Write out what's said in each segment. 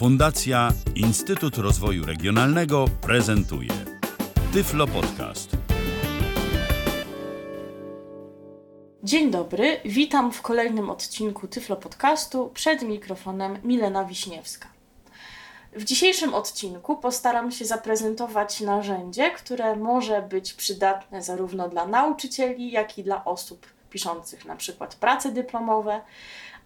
Fundacja Instytut Rozwoju Regionalnego prezentuje Tyflo Podcast. Dzień dobry, witam w kolejnym odcinku Tyflo Podcastu. Przed mikrofonem Milena Wiśniewska. W dzisiejszym odcinku postaram się zaprezentować narzędzie, które może być przydatne zarówno dla nauczycieli, jak i dla osób piszących na przykład prace dyplomowe,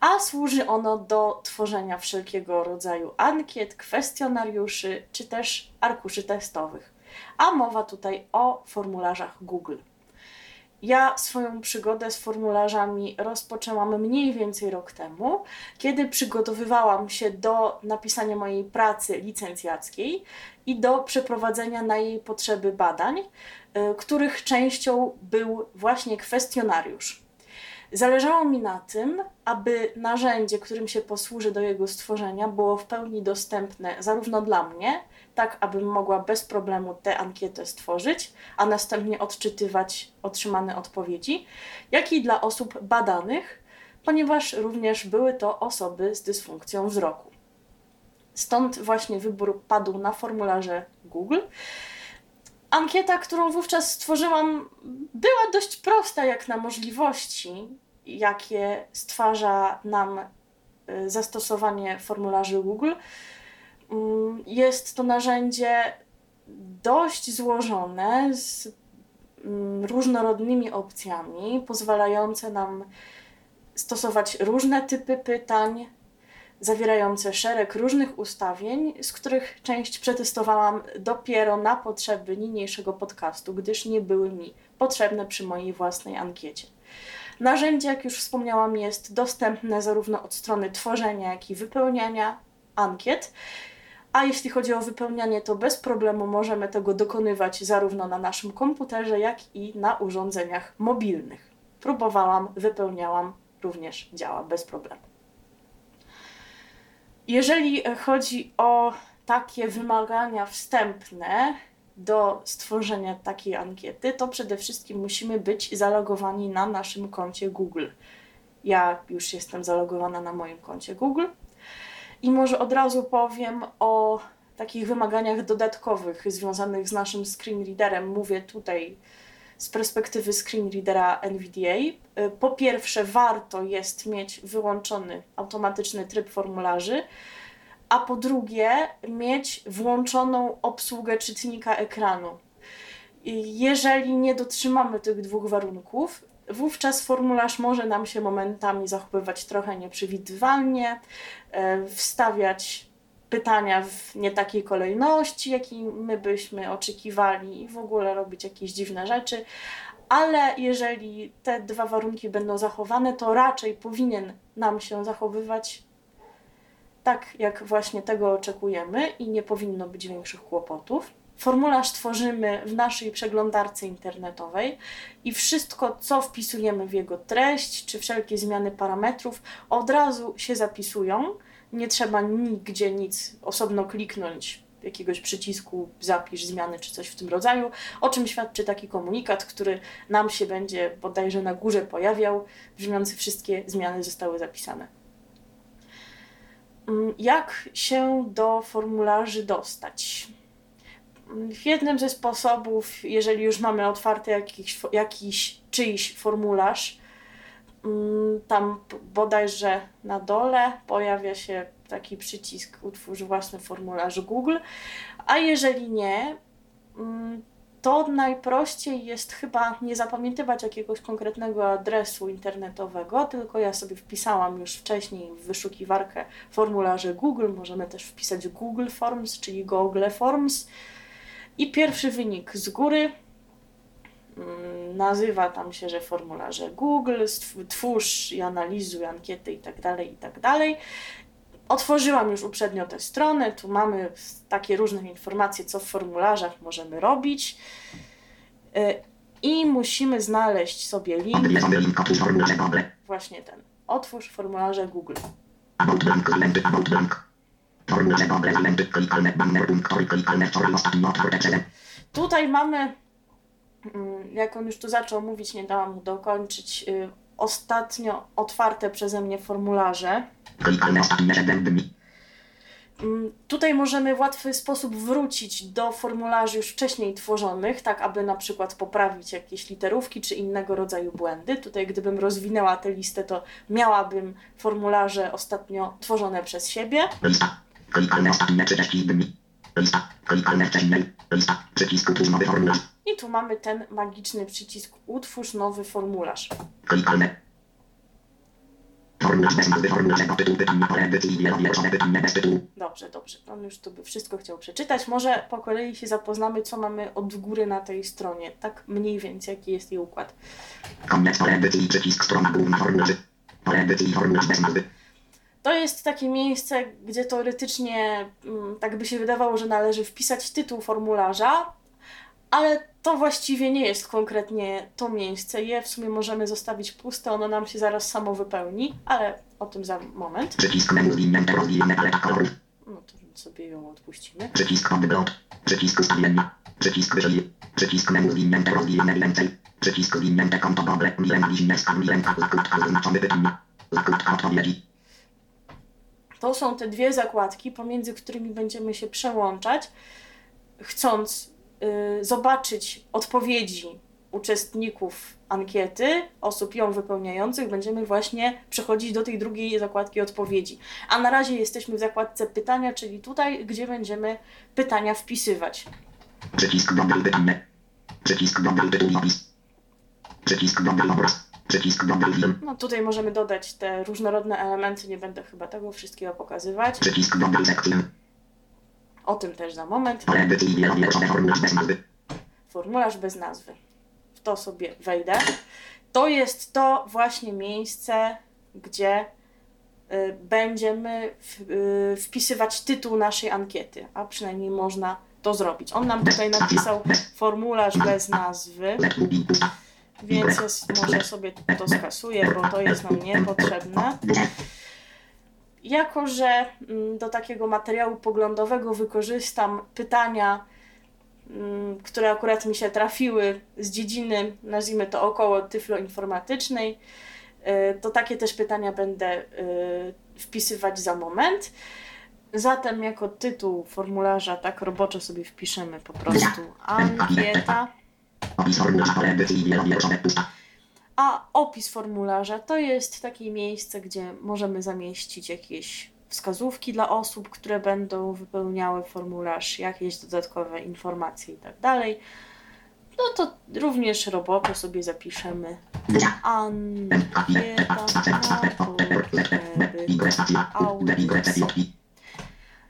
a służy ono do tworzenia wszelkiego rodzaju ankiet, kwestionariuszy czy też arkuszy testowych. A mowa tutaj o formularzach Google. Ja swoją przygodę z formularzami rozpoczęłam mniej więcej rok temu, kiedy przygotowywałam się do napisania mojej pracy licencjackiej i do przeprowadzenia na jej potrzeby badań, y, których częścią był właśnie kwestionariusz. Zależało mi na tym, aby narzędzie, którym się posłuży do jego stworzenia, było w pełni dostępne zarówno dla mnie, tak abym mogła bez problemu tę ankietę stworzyć, a następnie odczytywać otrzymane odpowiedzi, jak i dla osób badanych, ponieważ również były to osoby z dysfunkcją wzroku. Stąd właśnie wybór padł na formularze Google. Ankieta, którą wówczas stworzyłam, była dość prosta jak na możliwości, jakie stwarza nam y, zastosowanie formularzy Google. Mm, jest to narzędzie dość złożone z mm, różnorodnymi opcjami, pozwalające nam stosować różne typy pytań, zawierające szereg różnych ustawień, z których część przetestowałam dopiero na potrzeby niniejszego podcastu, gdyż nie były mi potrzebne przy mojej własnej ankiecie. Narzędzie, jak już wspomniałam, jest dostępne zarówno od strony tworzenia, jak i wypełniania ankiet. A jeśli chodzi o wypełnianie, to bez problemu możemy tego dokonywać zarówno na naszym komputerze, jak i na urządzeniach mobilnych. Próbowałam, wypełniałam, również działa bez problemu. Jeżeli chodzi o takie wymagania wstępne do stworzenia takiej ankiety, to przede wszystkim musimy być zalogowani na naszym koncie Google. Ja już jestem zalogowana na moim koncie Google i może od razu powiem o takich wymaganiach dodatkowych związanych z naszym screen readerem. Mówię tutaj z perspektywy screen readera NVDA. Po pierwsze, warto jest mieć wyłączony automatyczny tryb formularzy, a po drugie, mieć włączoną obsługę czytnika ekranu. Jeżeli nie dotrzymamy tych dwóch warunków, wówczas formularz może nam się momentami zachowywać trochę nieprzewidywalnie, e, wstawiać pytania w nie takiej kolejności, jakiej my byśmy oczekiwali, i w ogóle robić jakieś dziwne rzeczy. Ale jeżeli te dwa warunki będą zachowane, to raczej powinien nam się zachowywać tak, jak właśnie tego oczekujemy i nie powinno być większych kłopotów. Formularz tworzymy w naszej przeglądarce internetowej i wszystko, co wpisujemy w jego treść, czy wszelkie zmiany parametrów, od razu się zapisują. Nie trzeba nigdzie nic osobno kliknąć, jakiegoś przycisku zapisz zmiany czy coś w tym rodzaju, o czym świadczy taki komunikat, który nam się będzie bodajże na górze pojawiał, brzmiący wszystkie zmiany zostały zapisane. Mm, jak się do formularzy dostać? W jednym ze sposobów, jeżeli już mamy otwarty jakiś, jakiś czyjś formularz, mm, tam bodajże na dole pojawia się taki przycisk utwórz własny formularz Google, a jeżeli nie, mm, to najprościej jest chyba nie zapamiętywać jakiegoś konkretnego adresu internetowego, tylko ja sobie wpisałam już wcześniej w wyszukiwarkę formularze Google. Możemy też wpisać Google Forms, czyli Google Forms. I pierwszy wynik z góry mm, nazywa tam się, że formularze Google, twórz i analizuj ankiety itd., tak itd. Otworzyłam już uprzednio tę stronę, tu mamy takie różne informacje, co w formularzach możemy robić. Y, I musimy znaleźć sobie link. Właśnie ten. Otwórz formularze Google. Tutaj mamy, mm, jak on już tu zaczął mówić, nie dałam mu dokończyć, y, ostatnio otwarte przeze mnie formularze. Mm, tutaj możemy w łatwy sposób wrócić do formularzy już wcześniej tworzonych, tak aby na przykład poprawić jakieś literówki czy innego rodzaju błędy. Tutaj, gdybym rozwinęła tę listę, to miałabym formularze ostatnio tworzone przez siebie. Lista. Klikalne ostatnie. Lista. Klikalne. Lista. Przycisk utwórz nowy formularz. I tu mamy ten magiczny przycisk Utwórz nowy formularz. Dobrze, dobrze. On już tu by wszystko chciał przeczytać. Może po kolei się zapoznamy, co mamy od góry na tej stronie. Tak mniej więcej, jaki jest jej układ. To jest takie miejsce, gdzie teoretycznie mm, tak by się wydawało, że należy wpisać tytuł formularza, ale to właściwie nie jest konkretnie to miejsce. Je w sumie możemy zostawić puste, ono nam się zaraz samo wypełni, ale o tym za moment. Przycisk menu zwinięte, rozwijane paleta kolorów. No to sobie ją odpuścimy. Przycisk. Przycisk ustawienia. Przycisk wyżej. Przycisk menu zwinięte, rozwijane więcej. Przycisk zwinięte konto. Milena Wiśniewska, Milenka, zakładka zaznaczone pytania. Zakładka odpowiedzi. To są te dwie zakładki, pomiędzy którymi będziemy się przełączać, chcąc zobaczyć odpowiedzi uczestników ankiety, osób ją wypełniających, będziemy właśnie przechodzić do tej drugiej zakładki odpowiedzi. A na razie jesteśmy w zakładce pytania, czyli tutaj, gdzie będziemy pytania wpisywać. Przycisk dobry pytanie. Przycisk dobry tytuł opis. Przycisk dobry obraz. Przycisk film. No tutaj możemy dodać te różnorodne elementy, nie będę chyba tego wszystkiego pokazywać. Przycisk dobry sekcję. O tym też za moment. Formularz bez nazwy. W to sobie wejdę. To jest to właśnie miejsce, gdzie y, będziemy w, y, wpisywać tytuł naszej ankiety, a przynajmniej można to zrobić. On nam tutaj napisał formularz bez nazwy, więc ja s- może sobie to skasuję, bo to jest nam niepotrzebne. Jako, że mm, do takiego materiału poglądowego wykorzystam pytania, mm, które akurat mi się trafiły z dziedziny, nazwijmy to około tyfloinformatycznej, y, to takie też pytania będę y, wpisywać za moment. Zatem jako tytuł formularza tak roboczo sobie wpiszemy po prostu ankieta. Opis formularza, pole edycji, pusta. A opis formularza to jest takie miejsce, gdzie możemy zamieścić jakieś wskazówki dla osób, które będą wypełniały formularz, jakieś dodatkowe informacje i tak dalej. No to również roboczo sobie zapiszemy ankieta na potrzeby audycji.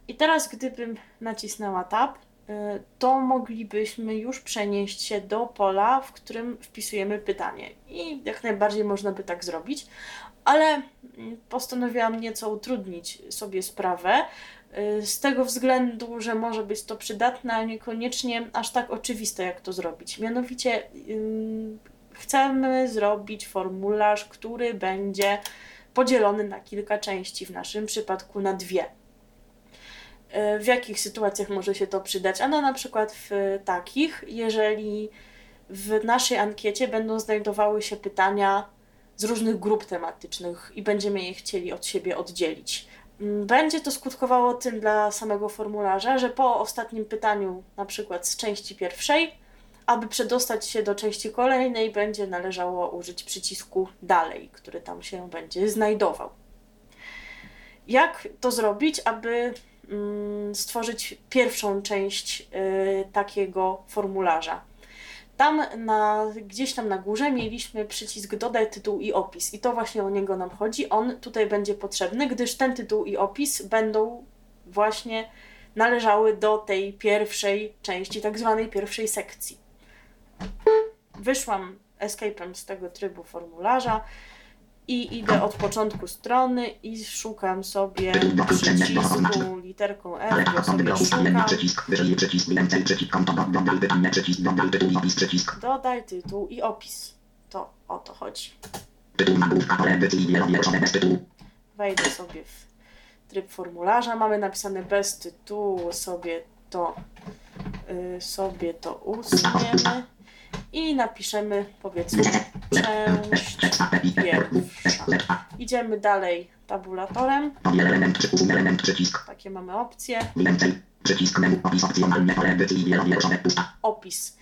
I teraz, gdybym nacisnęła Tab, to moglibyśmy już przenieść się do pola, w którym wpisujemy pytanie. I jak najbardziej można by tak zrobić, ale mm, postanowiłam nieco utrudnić sobie sprawę. y, Z tego względu, że może być to przydatne, ale niekoniecznie aż tak oczywiste, jak to zrobić. Mianowicie, chcemy zrobić formularz, który będzie podzielony na kilka części, w naszym przypadku na dwie. E, W jakich sytuacjach może się to przydać? Ano na przykład w takich, jeżeli w naszej ankiecie będą znajdowały się pytania z różnych grup tematycznych i będziemy je chcieli od siebie oddzielić. Mm, Będzie to skutkowało tym dla samego formularza, że po ostatnim pytaniu, na przykład z części pierwszej, aby przedostać się do części kolejnej, będzie należało użyć przycisku dalej, który tam się będzie znajdował. Jak to zrobić, aby stworzyć pierwszą część y, takiego formularza? Tam na, gdzieś tam na górze mieliśmy przycisk dodaj tytuł i opis i to właśnie o niego nam chodzi. On tutaj będzie potrzebny, gdyż ten tytuł i opis będą właśnie należały do tej pierwszej części, tak zwanej pierwszej sekcji. Wyszłam escape'em z tego trybu formularza i idę od początku strony i szukam sobie przycisku literką F, go sobie szukam. Dodaj tytuł i opis. To o to chodzi. Wejdę sobie w tryb formularza. Mamy napisane bez tytułu, sobie to, y, sobie to usuniemy i napiszemy powiedzmy część pierwsza. Idziemy dalej tabulatorem. Takie mamy opcje. Opis.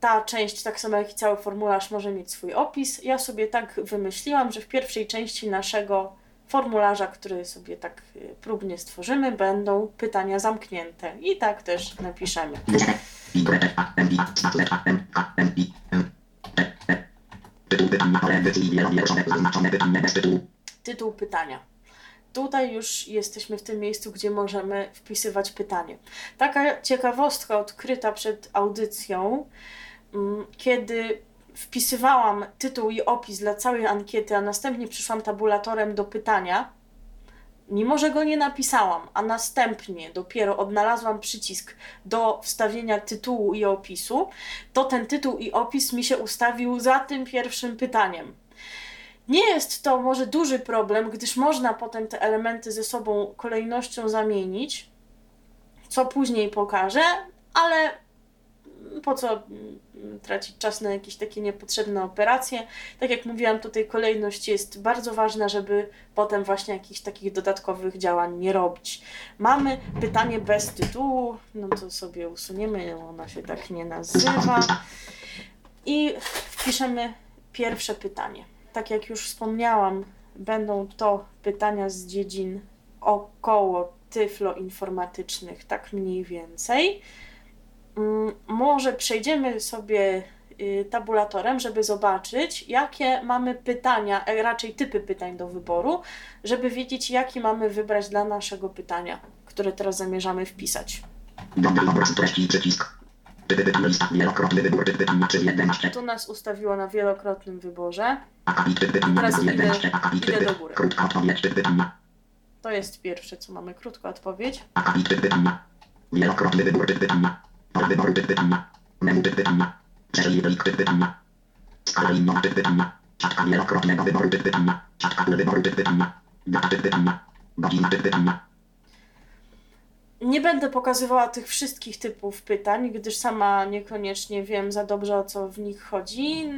Ta część, tak samo jak i cały formularz, może mieć swój opis. Ja sobie tak wymyśliłam, że w pierwszej części naszego formularza, który sobie tak y, próbnie stworzymy, będą pytania zamknięte. I tak też napiszemy. Tytuł pytania. Tytuł pytania. Tutaj już jesteśmy w tym miejscu, gdzie możemy wpisywać pytanie. Taka ciekawostka odkryta przed audycją, mm, kiedy wpisywałam tytuł i opis dla całej ankiety, a następnie przyszłam tabulatorem do pytania, mimo że go nie napisałam, a następnie dopiero odnalazłam przycisk do wstawienia tytułu i opisu, to ten tytuł i opis mi się ustawił za tym pierwszym pytaniem. Nie jest to może duży problem, gdyż można potem te elementy ze sobą kolejnością zamienić, co później pokażę, ale po co tracić czas na jakieś takie niepotrzebne operacje? Tak jak mówiłam, tutaj kolejność jest bardzo ważna, żeby potem właśnie jakichś takich dodatkowych działań nie robić. Mamy pytanie bez tytułu, no to sobie usuniemy, ona się tak nie nazywa. I wpiszemy pierwsze pytanie. Tak jak już wspomniałam, będą to pytania z dziedzin około tyfloinformatycznych, tak mniej więcej. Mm, Może przejdziemy sobie y, tabulatorem, żeby zobaczyć, jakie mamy pytania, e, raczej typy pytań do wyboru, żeby wiedzieć, jaki mamy wybrać dla naszego pytania, które teraz zamierzamy wpisać. Dobry obraz treści, przycisk. Typy pytań, lista, wielokrotny wybór, typ pytań, czy 11. Tu nas ustawiło na wielokrotnym wyborze. Akapit, typ pytania, Teraz wybór, idę- 11. Akapit, idę typy. do góry. Krótka odpowiedź, typ pytania. To jest pierwsze, co mamy. Krótka odpowiedź. Akapit, typ pytania. Wielokrotny wybór, typ. Nie będę pokazywała tych wszystkich typów pytań, gdyż sama niekoniecznie wiem za dobrze o co w nich chodzi.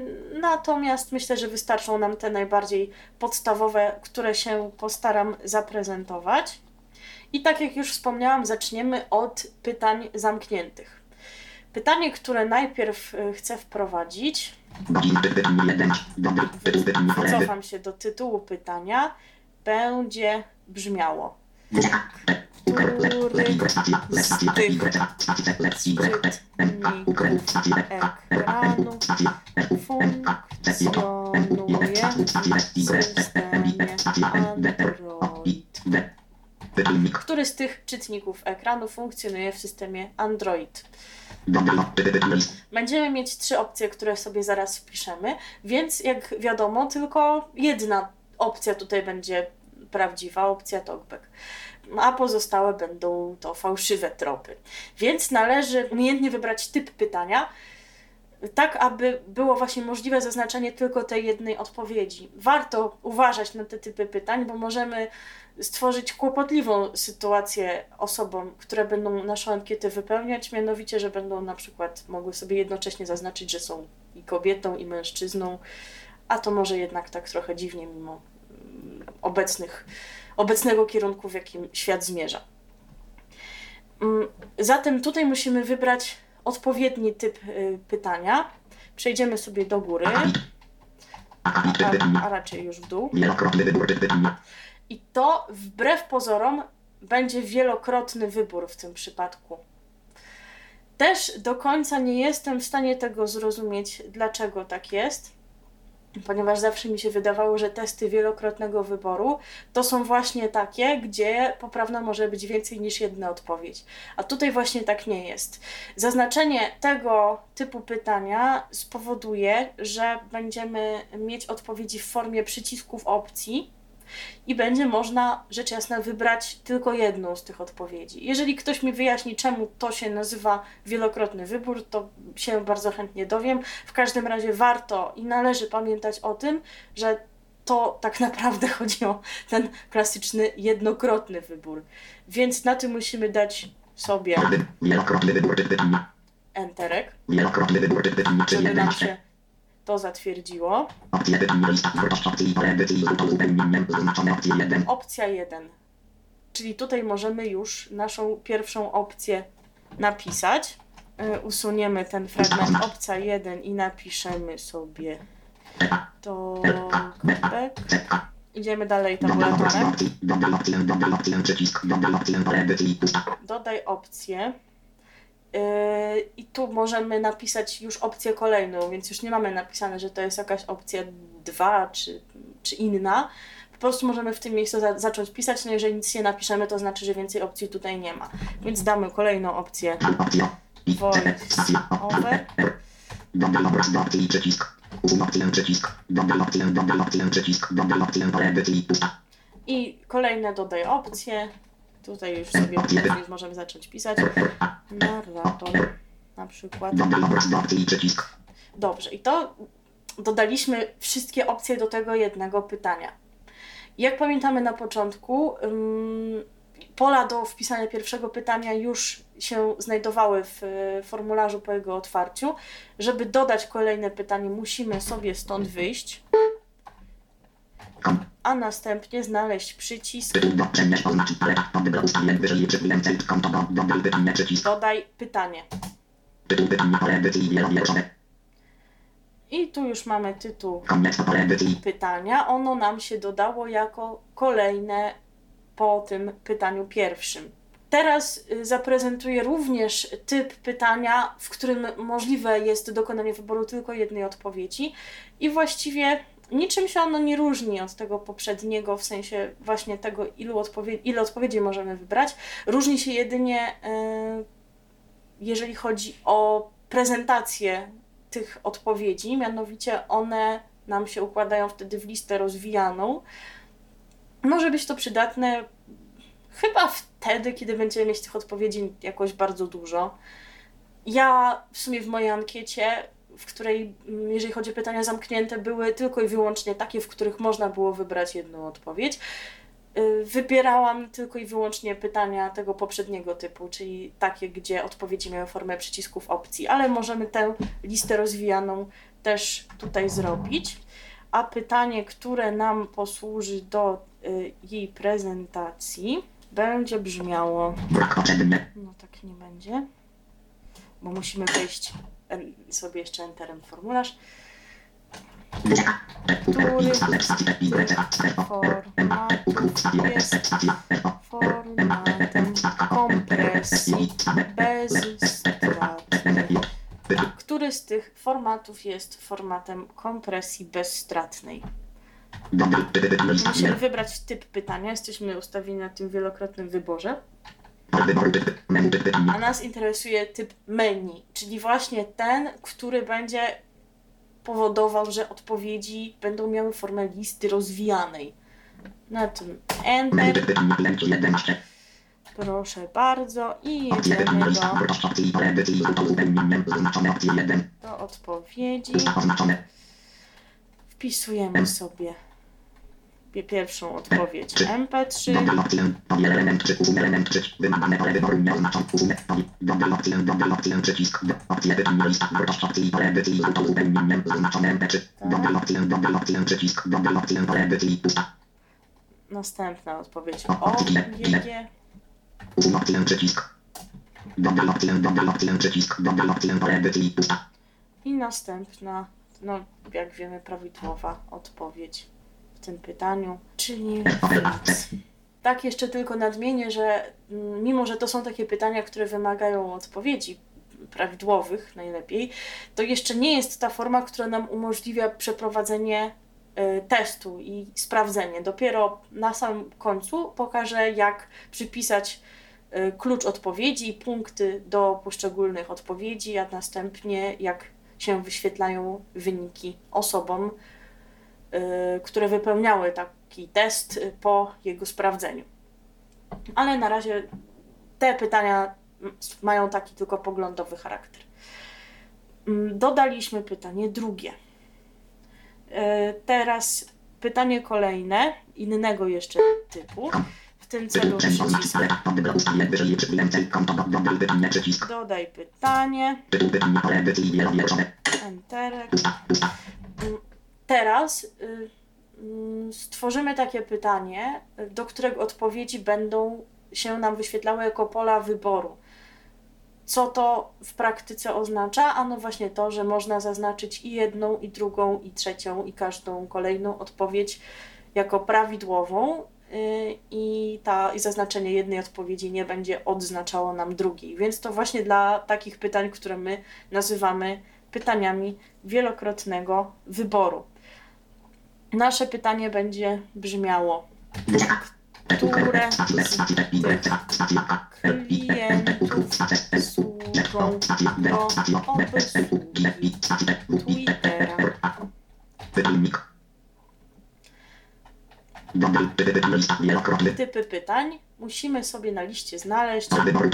Natomiast myślę, że wystarczą nam te najbardziej podstawowe, które się postaram zaprezentować. I tak jak już wspomniałam, zaczniemy od pytań zamkniętych. Pytanie, które najpierw y, chcę wprowadzić, Godzina, typ pytania, 11. Dobry, tytuł pytania, pole wycofam się do tytułu pytania, będzie brzmiało. Muzyka. T. Uker. Lep. Lep. Y. Stacja. Lep. Który z tych czytników ekranu funkcjonuje w systemie Android? List. Będziemy mieć trzy opcje, które sobie zaraz wpiszemy, więc jak wiadomo, tylko jedna opcja tutaj będzie prawdziwa, opcja talkback. A pozostałe będą to fałszywe tropy. Więc należy umiejętnie wybrać typ pytania, tak aby było właśnie możliwe zaznaczenie tylko tej jednej odpowiedzi. Warto uważać na te typy pytań, bo możemy stworzyć kłopotliwą sytuację osobom, które będą naszą ankietę wypełniać, mianowicie, że będą na przykład mogły sobie jednocześnie zaznaczyć, że są i kobietą, i mężczyzną, a to może jednak tak trochę dziwnie mimo mm, obecnych, obecnego kierunku, w jakim świat zmierza. Mm, Zatem tutaj musimy wybrać odpowiedni typ y, pytania. Przejdziemy sobie do góry, a, a raczej już w dół. I to wbrew pozorom będzie wielokrotny wybór w tym przypadku. Też do końca nie jestem w stanie tego zrozumieć, dlaczego tak jest, ponieważ zawsze mi się wydawało, że testy wielokrotnego wyboru to są właśnie takie, gdzie poprawna może być więcej niż jedna odpowiedź. A tutaj właśnie tak nie jest. Zaznaczenie tego typu pytania spowoduje, że będziemy mieć odpowiedzi w formie przycisków opcji i będzie można rzecz jasna wybrać tylko jedną z tych odpowiedzi. Jeżeli ktoś mi wyjaśni, czemu to się nazywa wielokrotny wybór, to się bardzo chętnie dowiem. W każdym razie warto i należy pamiętać o tym, że to tak naprawdę chodzi o ten klasyczny jednokrotny wybór. Więc na tym musimy dać sobie enterek, żeby nam 11. się to zatwierdziło. Opcje pytania lista wartości i pole edycji to uzupełnienie zaznaczone opcję 1. Opcja 1. Czyli tutaj możemy już naszą pierwszą opcję napisać. Y, Usuniemy ten fragment opcja 1 i napiszemy sobie to Idziemy dalej tabulatorem. Dodaj opcję, I tu możemy napisać już opcję kolejną, więc już nie mamy napisane, że to jest jakaś opcja 2 czy, czy inna. Po prostu możemy w tym miejscu za zacząć pisać, no jeżeli nic nie napiszemy, to znaczy, że więcej opcji tutaj nie ma. Więc damy kolejną opcję voice over. Dodaj obraz do opcji, przycisk. Usuń opcję, przycisk. Dodaj opcję, dodaj opcję, przycisk. Dodaj opcję, pole edycji pusta. I kolejne dodaj opcje. Tutaj już sobie już możemy zacząć pisać. Narrator na przykład. Dobrze, i to dodaliśmy wszystkie opcje do tego jednego pytania. Jak pamiętamy na początku, pola do wpisania pierwszego pytania już się znajdowały w y, formularzu po jego otwarciu. Żeby dodać kolejne pytanie, musimy sobie stąd wyjść. A następnie znaleźć przycisk. Do dodaj pytanie. I tu już mamy tytuł pytania. Ono nam się dodało jako kolejne po tym pytaniu pierwszym. Teraz y, zaprezentuję również typ pytania, w którym możliwe jest dokonanie wyboru tylko jednej odpowiedzi. I właściwie niczym się ono nie różni od tego poprzedniego, w sensie właśnie tego, ilu odpowie- ile odpowiedzi możemy wybrać. Różni się jedynie, y, jeżeli chodzi o prezentację tych odpowiedzi, mianowicie one nam się układają wtedy w listę rozwijaną. Może być to przydatne chyba wtedy, kiedy będziemy mieć tych odpowiedzi jakoś bardzo dużo. Ja w sumie w mojej ankiecie, w której, mm, jeżeli chodzi o pytania zamknięte, były tylko i wyłącznie takie, w których można było wybrać jedną odpowiedź. y, Wybierałam tylko i wyłącznie pytania tego poprzedniego typu, czyli takie, gdzie odpowiedzi miały formę przycisków opcji, ale możemy tę listę rozwijaną też tutaj zrobić. A pytanie, które nam posłuży do y, jej prezentacji, będzie brzmiało. No tak nie będzie, bo musimy wejść sobie jeszcze enterem formularz. Który jest formatem kompresji? Który z tych formatów jest formatem kompresji bezstratnej? Musimy wybrać typ pytania. Jesteśmy ustawieni na tym wielokrotnym wyborze. Wyboru pytania. Menu pytania. A nas interesuje typ menu, czyli właśnie ten, który będzie powodował, że odpowiedzi będą miały formę listy rozwijanej. Na tym Enter, pytania. Lęki 11. proszę bardzo, i jedziemy do, wartości i pole edycji to uzupełnienie zaznaczone opcję 1. do odpowiedzi. Wpisujemy sobie pierwszą odpowiedź MP3. Dodaj opcję. Powiel element czy usuń element przycisk. Wymagane pole wyboru nieoznaczone. Usuń. Powiel. Dodaj opcję. Dodaj opcję przycisk. Do- Opcje pytania lista wartości i pole edycji to uzupełnienie zaznaczone MP3. Dodaj opcję. Dodaj opcję przycisk. Dodaj opcję pole edycji pusta. Następna odpowiedź O, GG. Usuń opcję przycisk. Dodaj opcję. Dodaj opcję przycisk. Dodaj opcję pole edycji pusta. I następna, no jak wiemy, prawidłowa odpowiedź tym pytaniu, czyli. Tak, jeszcze tylko nadmienię, że mm, mimo, że to są takie pytania, które wymagają odpowiedzi prawidłowych najlepiej, to jeszcze nie jest ta forma, która nam umożliwia przeprowadzenie y, testu i sprawdzenie. Dopiero na samym końcu pokażę, jak przypisać y, klucz odpowiedzi i punkty do poszczególnych odpowiedzi, a następnie jak się wyświetlają wyniki osobom, które wypełniały taki test y, po jego sprawdzeniu. Ale na razie te pytania mm, mają taki tylko poglądowy charakter. Mm, Dodaliśmy pytanie drugie. Y, Teraz pytanie kolejne, innego jeszcze typu. W tym celu przycisk dodaj pytanie enterek. Teraz y, mm, stworzymy takie pytanie, do którego odpowiedzi będą się nam wyświetlały jako pola wyboru. Co to w praktyce oznacza? Ano właśnie to, że można zaznaczyć i jedną, i drugą, i trzecią, i każdą kolejną odpowiedź jako prawidłową y, i, ta, i zaznaczenie jednej odpowiedzi nie będzie odznaczało nam drugiej. Więc to właśnie dla takich pytań, które my nazywamy pytaniami wielokrotnego wyboru. Nasze pytanie będzie brzmiało: które z klientów służą do obsługi Twittera? Typy pytań musimy sobie na liście znaleźć pola wyboru.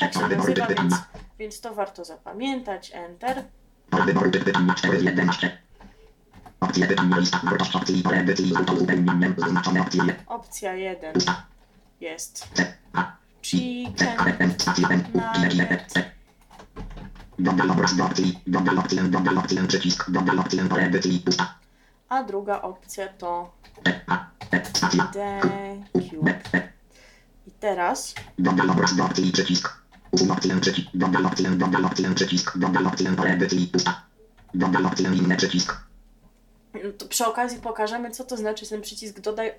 Tak się nazywa, więc, więc to warto zapamiętać. Enter. Opcja 1 jest. Chicken nugget. A druga opcja to decube. I teraz to przy okazji pokażemy, co to znaczy ten przycisk dodaj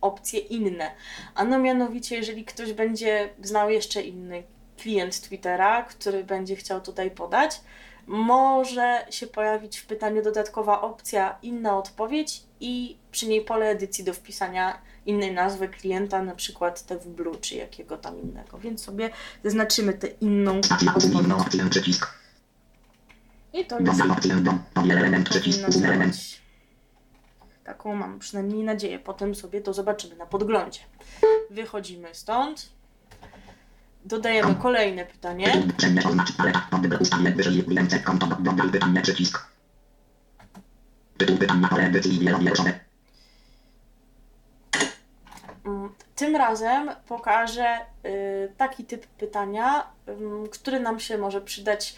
opcje inne. Ano mianowicie, jeżeli ktoś będzie znał jeszcze inny klient Twittera, który będzie chciał tutaj podać, może się pojawić w pytaniu dodatkowa opcja inna odpowiedź i przy niej pole edycji do wpisania innej nazwy klienta, na przykład TW Blue czy jakiego tam innego. Więc sobie zaznaczymy tę inną odpowiedź. I to już powinno działać. Taką mam przynajmniej nadzieję. Potem sobie to zobaczymy na podglądzie. Wychodzimy stąd. Dodajemy kolejne pytanie. Mm, Tym razem pokażę y, taki typ pytania, ym, który nam się może przydać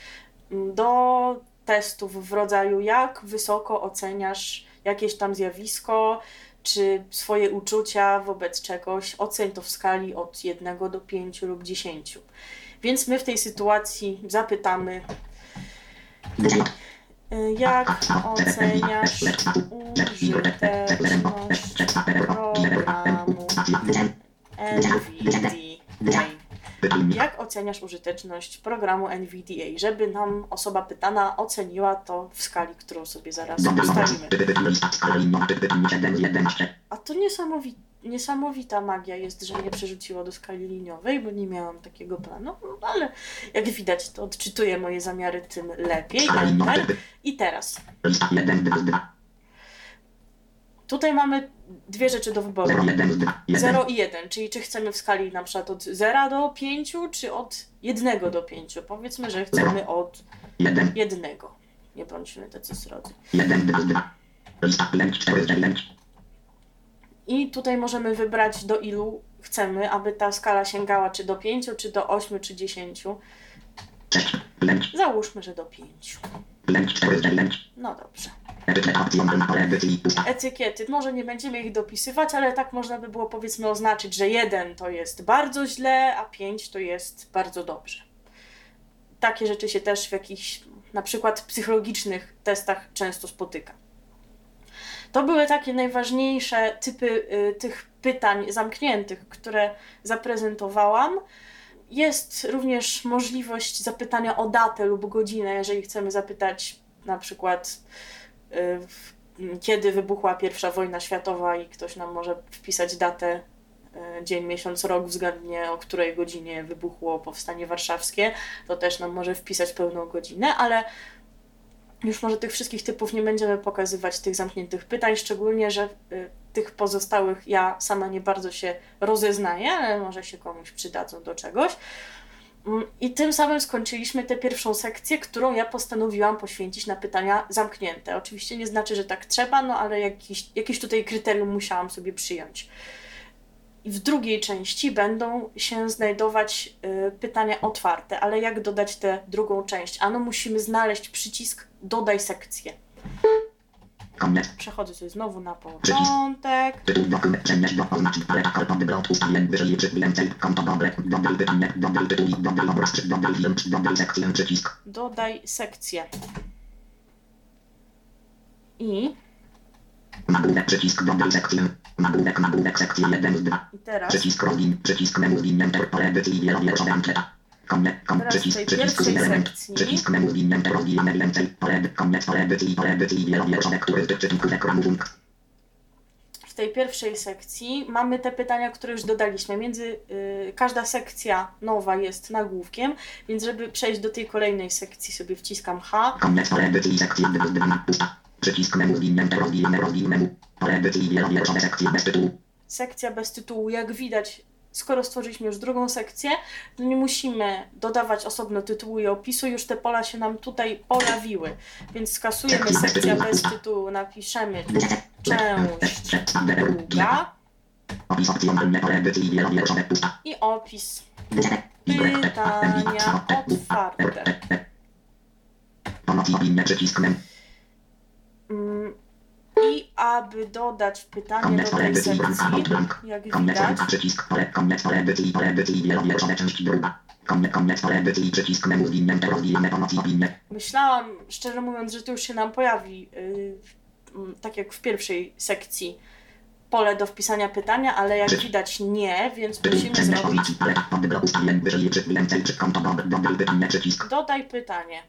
ym, do testów w rodzaju jak wysoko oceniasz jakieś tam zjawisko, czy swoje uczucia wobec czegoś. Oceń to w skali od 1 do 5 lub 10. Więc my w tej sytuacji zapytamy, jak oceniasz użyteczność programu NVDA? Jak oceniasz użyteczność programu NVDA? Żeby nam osoba pytana oceniła to w skali, którą sobie zaraz ustalimy. A to niesamowi niesamowita magia jest, że mnie przerzuciło do skali liniowej, bo nie miałam takiego planu, no, ale jak widać, to odczytuję moje zamiary tym lepiej. Enter. I teraz. Tutaj mamy dwie rzeczy do wyboru. 0 i 1, czyli czy chcemy w skali na przykład od 0 do 5, czy od 1 do 5. Powiedzmy, że chcemy od 1. Nie bądźmy tacy srodzy. I tutaj możemy wybrać do ilu chcemy, aby ta skala sięgała czy do 5, czy do 8, czy 10. Załóżmy, że do 5. No dobrze. Etykiety. Może nie będziemy ich dopisywać, ale tak można by było powiedzmy oznaczyć, że 1 to jest bardzo źle, a 5 to jest bardzo dobrze. Takie rzeczy się też w jakichś na przykład psychologicznych testach często spotyka. To były takie najważniejsze typy y, tych pytań zamkniętych, które zaprezentowałam. Jest również możliwość zapytania o datę lub godzinę, jeżeli chcemy zapytać na przykład kiedy wybuchła pierwsza wojna światowa i ktoś nam może wpisać datę, y, dzień, miesiąc, rok względnie o której godzinie wybuchło powstanie warszawskie, to też nam może wpisać pełną godzinę, ale już może tych wszystkich typów nie będziemy pokazywać, tych zamkniętych pytań, szczególnie, że y, tych pozostałych ja sama nie bardzo się rozeznaję, ale może się komuś przydadzą do czegoś. Mm, I tym samym skończyliśmy tę pierwszą sekcję, którą ja postanowiłam poświęcić na pytania zamknięte. Oczywiście nie znaczy, że tak trzeba, no ale jakiś, jakieś tutaj kryterium musiałam sobie przyjąć. W drugiej części będą się znajdować y, pytania otwarte, ale jak dodać tę drugą część? Ano musimy znaleźć przycisk dodaj sekcję. Przechodzę sobie znowu na początek. Dodaj sekcję przycisk Dodaj sekcję. I, nagłówek przycisk dodaj sekcję nagłówek nagłówek sekcja 1 z 2 i teraz przycisk login przycisk menu enter pole edycji ankieta Teraz w tej pierwszej sekcji- w tej pierwszej mamy te pytania, które już dodaliśmy. Między y, każda sekcja nowa jest nagłówkiem, więc żeby przejść do tej kolejnej sekcji sobie wciskam H. Koniec pole edycji sekcja 2 z 2 na pusta przycisk menu enter login login menu pole edycji i wielowierszowe sekcje bez tytułu Sekcja bez tytułu, jak widać, skoro stworzyliśmy już drugą sekcję, to nie musimy dodawać osobno tytułu i opisu, już te pola się nam tutaj pojawiły. Więc skasujemy sekcja bez tytułu, napiszemy część druga i opis. Pytania otwarte. Mm, aby dodać pytanie do tej sekcji, jak widać, przycisk pole koniec pole edycji edycji druga. Myślałam, szczerze mówiąc, że to już się nam pojawi, yy, mm, tak jak w pierwszej sekcji, pole do wpisania pytania, ale jak widać nie, więc musimy zrobić dodaj pytanie.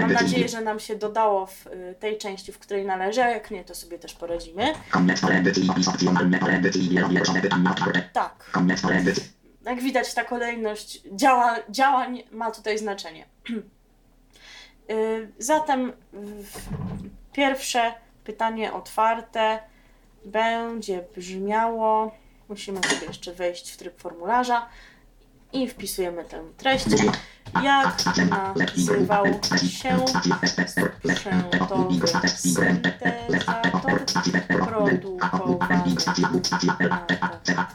Mam nadzieję, że nam się dodało w y, tej części, w której należy, a jak nie, to sobie też poradzimy. Tak. Jak widać, ta kolejność działa, działań ma tutaj znaczenie. Y, Zatem pierwsze pytanie otwarte będzie brzmiało. Musimy sobie jeszcze wejść w tryb formularza i wpisujemy tę treść. Jak nazywał się sprzętowy syntezator produkowany w latach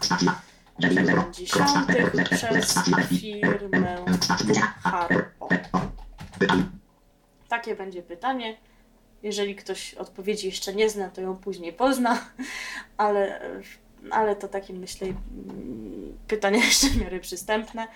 90. przez firmę Harpo? Takie będzie pytanie. Jeżeli ktoś odpowiedzi jeszcze nie zna, to ją później pozna, ale, ale to takie myślę mm, pytania jeszcze w miarę przystępne.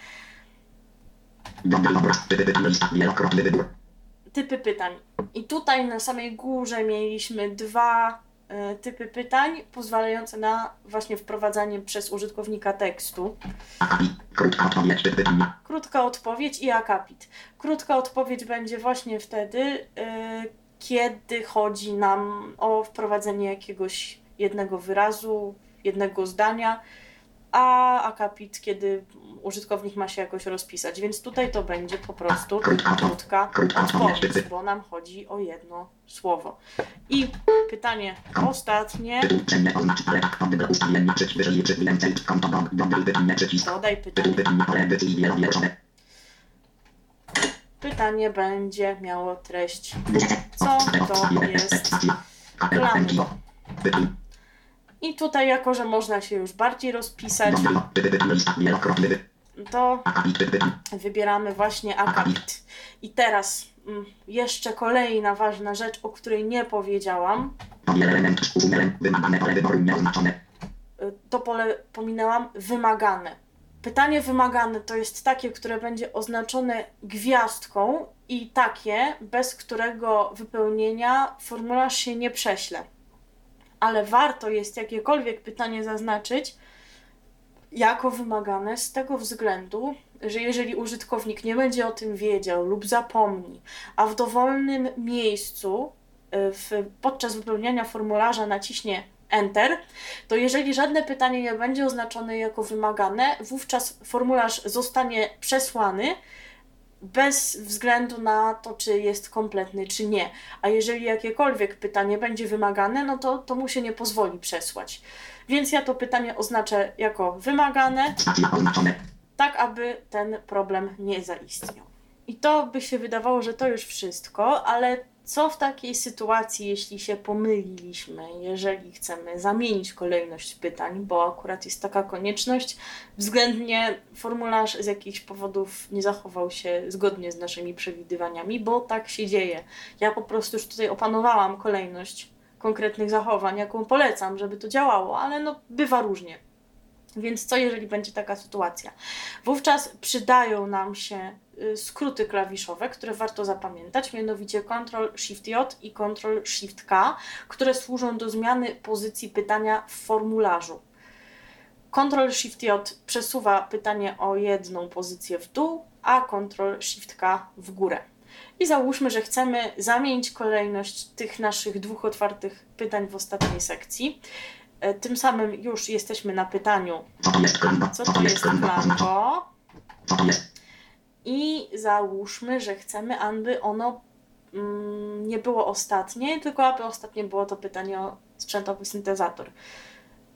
Typy pytań. I tutaj na samej górze mieliśmy dwa e, typy pytań pozwalające na właśnie wprowadzanie przez użytkownika tekstu. Krótka odpowiedź. Krótka odpowiedź i akapit. Krótka odpowiedź będzie właśnie wtedy, y, kiedy chodzi nam o wprowadzenie jakiegoś jednego wyrazu, jednego zdania, a akapit, kiedy użytkownik ma się jakoś rozpisać. Więc tutaj to będzie po prostu krótka odpowiedź, bo nam chodzi o jedno słowo. I pytanie ostatnie. Do dodaj pytanie pytanie. będzie miało treść. Co to jest Tytuł I tutaj, jako że można się już bardziej rozpisać, to wybieramy właśnie akapit. I teraz mm, jeszcze kolejna ważna rzecz, o której nie powiedziałam. Y, To pole pominęłam, wymagane. Pytanie wymagane to jest takie, które będzie oznaczone gwiazdką i takie, bez którego wypełnienia formularz się nie prześle. Ale warto jest jakiekolwiek pytanie zaznaczyć jako wymagane z tego względu, że jeżeli użytkownik nie będzie o tym wiedział lub zapomni, a w dowolnym miejscu y, w, podczas wypełniania formularza naciśnie Enter, to jeżeli żadne pytanie nie będzie oznaczone jako wymagane, wówczas formularz zostanie przesłany bez względu na to, czy jest kompletny, czy nie. A jeżeli jakiekolwiek pytanie będzie wymagane, no to, to mu się nie pozwoli przesłać. Więc ja to pytanie oznaczę jako wymagane, tak aby ten problem nie zaistniał. I to by się wydawało, że to już wszystko, ale Co w takiej sytuacji, jeśli się pomyliliśmy, jeżeli chcemy zamienić kolejność pytań, bo akurat jest taka konieczność, względnie formularz z jakichś powodów nie zachował się zgodnie z naszymi przewidywaniami, bo tak się dzieje. Ja po prostu już tutaj opanowałam kolejność konkretnych zachowań, jaką polecam, żeby to działało, ale no bywa różnie. Więc co jeżeli będzie taka sytuacja? Wówczas przydają nam się y, skróty klawiszowe, które warto zapamiętać, mianowicie Ctrl-Shift-J i Ctrl-Shift-K, które służą do zmiany pozycji pytania w formularzu. Ctrl-Shift-J przesuwa pytanie o jedną pozycję w dół, a Ctrl-Shift-K w górę. I załóżmy, że chcemy zamienić kolejność tych naszych dwóch otwartych pytań w ostatniej sekcji. E, Tym samym już jesteśmy na pytaniu, Co to jest co to. Co to jest? I załóżmy, że chcemy, aby ono mm, nie było ostatnie, tylko aby ostatnie było to pytanie o sprzętowy syntezator.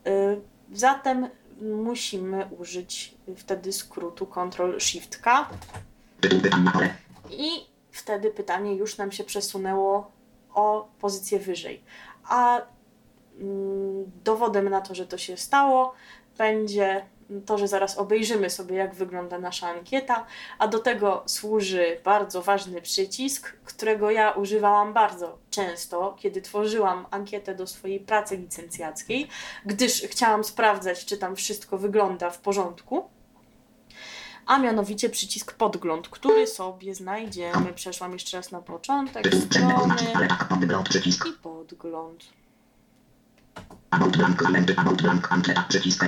Y, zatem musimy użyć wtedy skrótu Ctrl-Shift-K i wtedy pytanie już nam się przesunęło o pozycję wyżej. A dowodem na to, że to się stało, będzie to, że zaraz obejrzymy sobie, jak wygląda nasza ankieta, a do tego służy bardzo ważny przycisk, którego ja używałam bardzo często, kiedy tworzyłam ankietę do swojej pracy licencjackiej, gdyż chciałam sprawdzać, czy tam wszystko wygląda w porządku a mianowicie przycisk podgląd, który sobie znajdziemy. Przeszłam jeszcze raz na początek strony i podgląd. About blank kalendy, about blank ankieta, przycisk.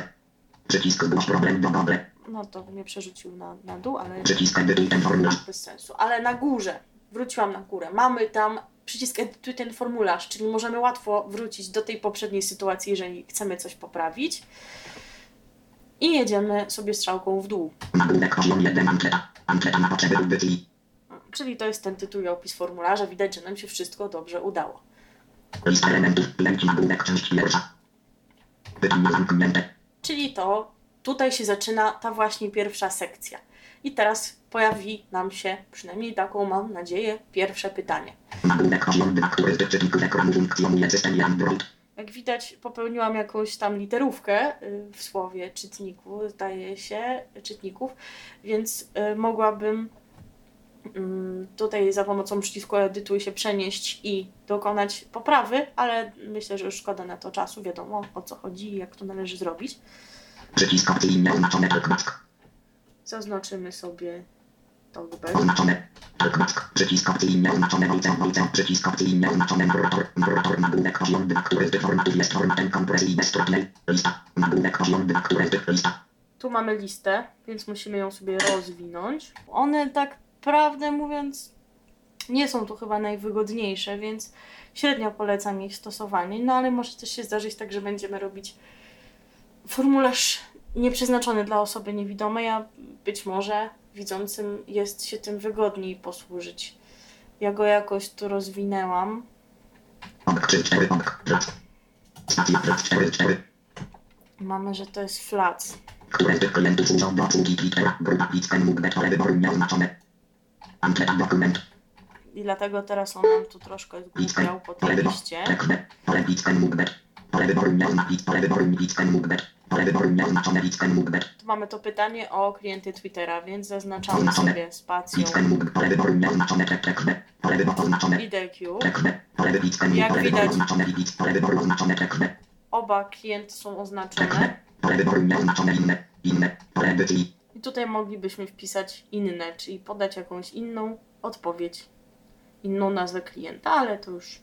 Przycisk zgłoś problem do Google. No to mnie przerzucił na, na dół, ale Przycisk edytuj ten formularz. bez sensu. Ale na górze, wróciłam na górę. Mamy tam przycisk edytuj ten formularz, czyli możemy łatwo wrócić do tej poprzedniej sytuacji, jeżeli chcemy coś poprawić. I jedziemy sobie strzałką w dół. Nagłówek poziom 1 ankieta. Ankieta na potrzeby audycji. Czyli to jest ten tytuł i opis formularza. Widać, że nam się wszystko dobrze udało. Lista elementów. Lęki nagłówek część pierwsza. Czyli to tutaj się zaczyna ta właśnie pierwsza sekcja. I teraz pojawi nam się, przynajmniej taką mam nadzieję, pierwsze pytanie. Nagłówek poziom 2, który z tych czytników ekranu funkcjonuje systemie Android. Jak widać, popełniłam jakąś tam literówkę y, w słowie czytniku, zdaje się, czytników, więc y, mogłabym tutaj za pomocą przycisku edytuj się przenieść i dokonać poprawy, ale myślę, że już szkoda na to czasu, wiadomo o co chodzi i jak to należy zrobić. Przycisk opcyjny oznaczone talkback. Zaznaczymy sobie talkback. Oznaczone. Talkback. Przycisk opcyjny oznaczone voice voice. Przycisk opcyjny oznaczone narrator. Narrator nagłówek poziom 2, który z tych formatów jest formatem kompresji bezstronnej. Lista. Nagłówek poziom 2, który z tych lista. Tu mamy listę, więc musimy ją sobie rozwinąć. One tak prawdę mówiąc nie są tu chyba najwygodniejsze, więc średnio polecam ich stosowanie. No ale może też się zdarzyć tak, że będziemy robić formularz nieprzeznaczony dla osoby niewidomej, a być może widzącym jest się tym wygodniej posłużyć. Ja go jakoś tu rozwinęłam. Obk 3, 4, obk. Flat. Stacja flat 4, 4. Mamy, że to jest flac. Które z tych klientów służą do obsługi Twittera, grupa pole wyboru nieoznaczone. I dlatego teraz on nam tu troszkę zgłupiał po tej liście. Tu mamy to pytanie o klienty Twittera, więc zaznaczamy sobie spacją Listen mógł Pole wyboru nieoznaczone. Tekst B. Pole wyboru oznaczone. i DQ. Tekst B. Pole wyboru Listen Jak widać-. Oba klienty są oznaczone. Pole wyboru nieoznaczone. Inne. Inne. Pole. I tutaj moglibyśmy wpisać inne, czyli podać jakąś inną odpowiedź, inną nazwę klienta, ale to już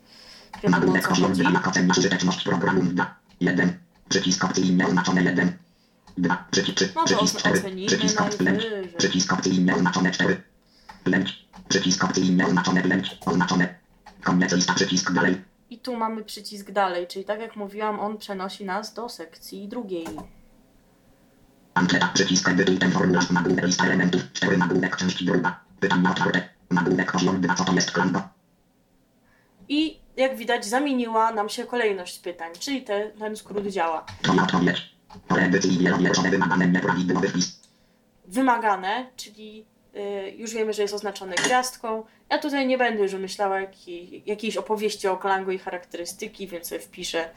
wiadomo o co chodzi. 2 na ocenić skuteczność programu 2. 1. Przycisk opcyjny oznaczone 1. 2. Przycisk 3. No Przycisk ocen- 4. ocenimy Przycisk lęcz. najwyżej. Przycisk opcyjny oznaczone 4. Lęcz. Przycisk opcyjny oznaczone lęcz. Oznaczone. Koniec lista. Przycisk dalej. I tu mamy przycisk dalej, czyli tak jak mówiłam, on przenosi nas do sekcji drugiej. Ankieta. Przycisk edytuj ten formularz. Nagłówek lista elementów. 4. Nagłówek część druga. Otwarte. Nagłówek poziom 2. Co to jest klambo? I jak widać, zamieniła nam się kolejność pytań, czyli te, ten skrót działa. Twoja odpowiedź. Edycji wymagane nieprawidłowy wpis. Wymagane, czyli y, już wiemy, że jest oznaczone gwiazdką. Ja tutaj nie będę już wymyślała jakiej, jakiejś opowieści o klangu i charakterystyki, więc sobie wpiszę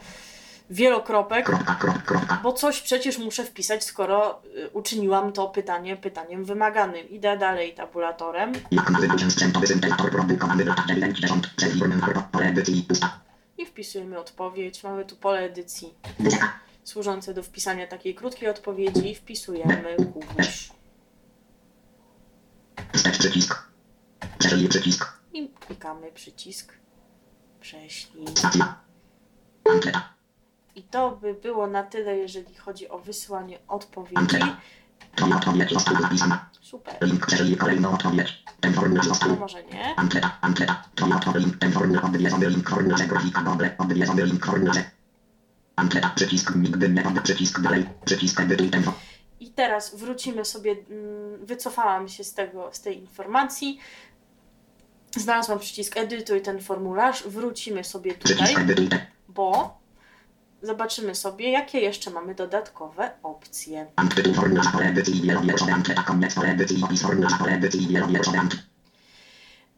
wielokropek, Kropka, kropka, kropka. bo coś przecież muszę wpisać, skoro y, uczyniłam to pytanie pytaniem wymaganym. Idę dalej tabulatorem. Jak nazywa się sprzętowy syntezator produkowany w latach 90. przez firmę Harpo. Pole edycji pusta. i wpisujemy odpowiedź. Mamy tu pole edycji służące do wpisania takiej krótkiej odpowiedzi. Wpisujemy Kubuś Wstecz przycisk. Przeżyj przycisk. i klikamy przycisk prześlij. Stacja. Ankieta. I to by było na tyle, jeżeli chodzi o wysyłanie odpowiedzi. Twoja odpowiedź została. Super. Link przeżyj kolejną odpowiedź. Ten formularz został. może nie. Ankieta, ankieta. Twoja odpowiedź. Link, ten formularz odwiedzony link formularze grafika dobre. Odwiedzony link formularze. Ankieta, przycisk, nigdy nie przycisk dalej. Przycisk edytuj. I teraz wrócimy sobie, mm, wycofałam się z, tego, z tej informacji. Znalazłam przycisk edytuj ten formularz. Wrócimy sobie tutaj, bo zobaczymy sobie, jakie jeszcze mamy dodatkowe opcje.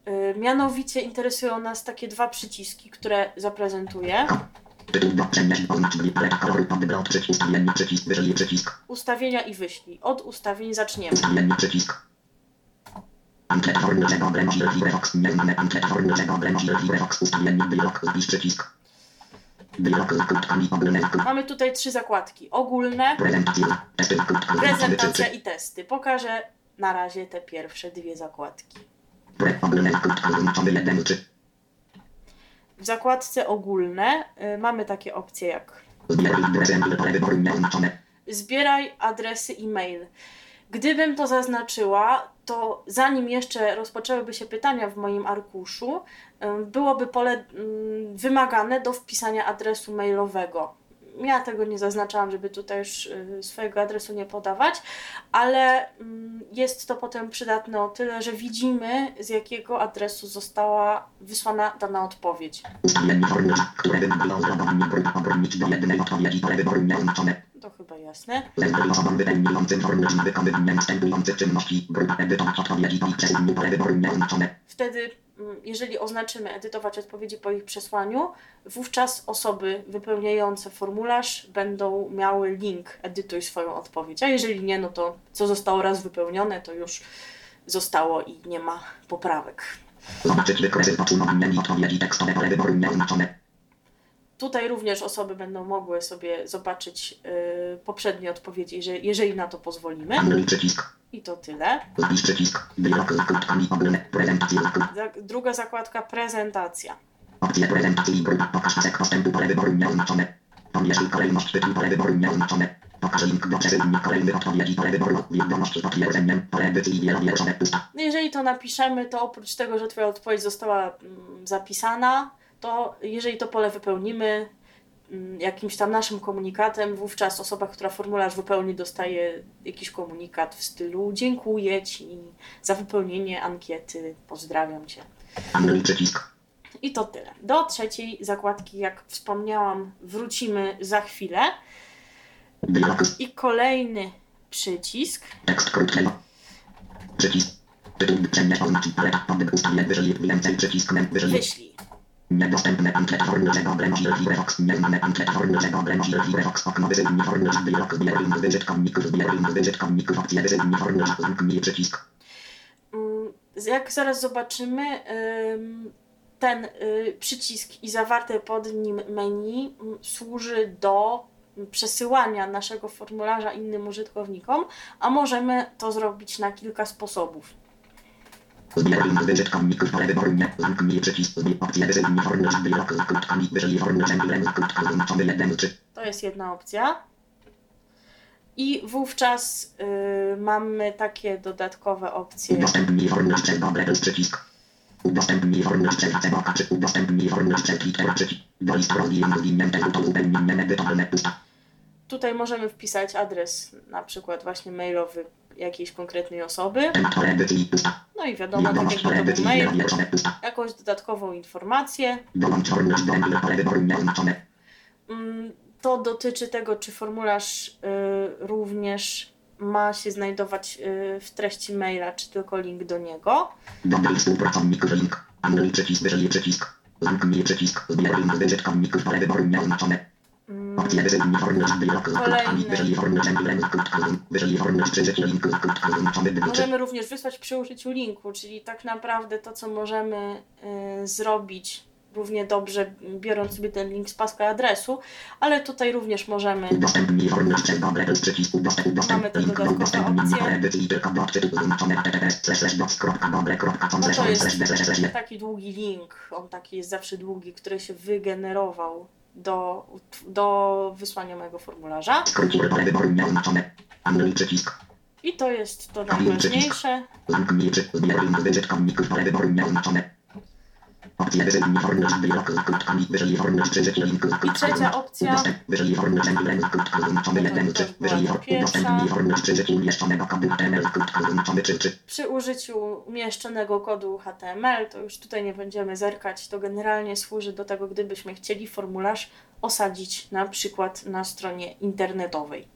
Yy, mianowicie interesują nas takie dwa przyciski, które zaprezentuję. Ustawienia i wyślij. Od ustawień zaczniemy. Ankieta formularze dobre możliwe Fox nieznane ankieta formularze dobre możliwe Fox ustawienia dialog zapisz przycisk. Dialog zakładkami ogólne zakład. Mamy tutaj trzy zakładki. Ogólne, Prezentacja. Testy zakładkami prezentacja i testy. Pokażę na razie te pierwsze dwie zakładki. Ogólne zakładka zaznaczony. W zakładce ogólne y, mamy takie opcje jak zbieraj adresy e-mail. Gdybym to zaznaczyła, to zanim jeszcze rozpoczęłyby się pytania w moim arkuszu, byłoby pole ym, wymagane do wpisania adresu mailowego. Ja tego nie zaznaczałam, żeby tutaj już y, swojego adresu nie podawać, ale jest to potem przydatne o tyle, że widzimy z jakiego adresu została wysłana dana odpowiedź. To chyba jasne. Wtedy, mm, jeżeli oznaczymy edytować odpowiedzi po ich przesłaniu, wówczas osoby wypełniające formularz będą miały link edytuj swoją odpowiedź. A jeżeli nie, no to co zostało raz wypełnione, to już zostało i nie ma poprawek. Zobaczyć wykresy odpowiedzi tekstowe pole wyboru nieoznaczone. Tutaj również osoby będą mogły sobie zobaczyć yy, poprzednie odpowiedzi, jeżeli, jeżeli na to pozwolimy. Anuluj przycisk. I to tyle. Druga zakładka prezentacja. Opcje prezentacji grupa. Pokaż pasek postępu pole wyboru nieoznaczone. Pomieszaj kolejność tytuł pole wyboru nieoznaczone. Pokaż link do przesyłania kolejnych odpowiedzi pole wyboru. Wiadomość z potwierdzeniem. Pole edycji wielowierszowe pusta. Jeżeli to napiszemy, to oprócz tego, że Twoja odpowiedź została mm, zapisana, to jeżeli to pole wypełnimy jakimś tam naszym komunikatem, wówczas osoba, która formularz wypełni, dostaje jakiś komunikat w stylu dziękuję Ci za wypełnienie ankiety, pozdrawiam Cię. I to tyle. Do trzeciej zakładki, jak wspomniałam, wrócimy za chwilę. I kolejny przycisk Tekst krótkiego. Przycisk. Wyślij. Niedostępne ankieta ankieta okno dialog opcje zamknij przycisk. Mm, Jak zaraz zobaczymy, ym, ten y, przycisk i zawarte pod nim menu służy do przesyłania naszego formularza innym użytkownikom, a możemy to zrobić na kilka sposobów. Zbieraj z wyżytkowników pole wyboru nie zamknij przycisk opcje wysyłanie formularza zakładkami formularze zakładka zaznaczony jeden czy To jest jedna opcja. I wówczas y, mamy takie dodatkowe opcje. udostępnij formularz przez dobre plus przycisk. Udostępnij formularz przez czy udostępnij formularz przez. Do zwinięte autouzupełnienie edytowalne pusta. Tutaj możemy wpisać adres, na przykład właśnie mailowy jakiejś konkretnej osoby. Temat edycji pusta. No i wiadomo, tak jakby to był mail, jakąś dodatkową informację. Mm, To dotyczy tego, czy formularz y, również ma się znajdować y, w treści maila, czy tylko link do niego. Dobry współpracownik link. Anuluj przycisk, przycisk. Przycisk. Zbieraj wyboru nieoznaczone. Kolejny. Możemy również wysłać przy użyciu linku, czyli tak naprawdę to, co możemy y, zrobić równie dobrze, biorąc sobie ten link z paska adresu, ale tutaj również możemy Mamy te dodatkowe opcje. No to jest taki długi link, on taki jest zawsze długi, który się wygenerował do, do wysłania mojego formularza. Skróć pole wyboru nieoznaczone. Anuluj przycisk. I to jest to najważniejsze. Zamknij pole wyboru nieoznaczone. Zakładka trzecia opcja. Pierwsza. Przy użyciu umieszczonego kodu HTML, to już tutaj nie będziemy zerkać, to generalnie służy do tego, gdybyśmy chcieli formularz osadzić na przykład na stronie internetowej.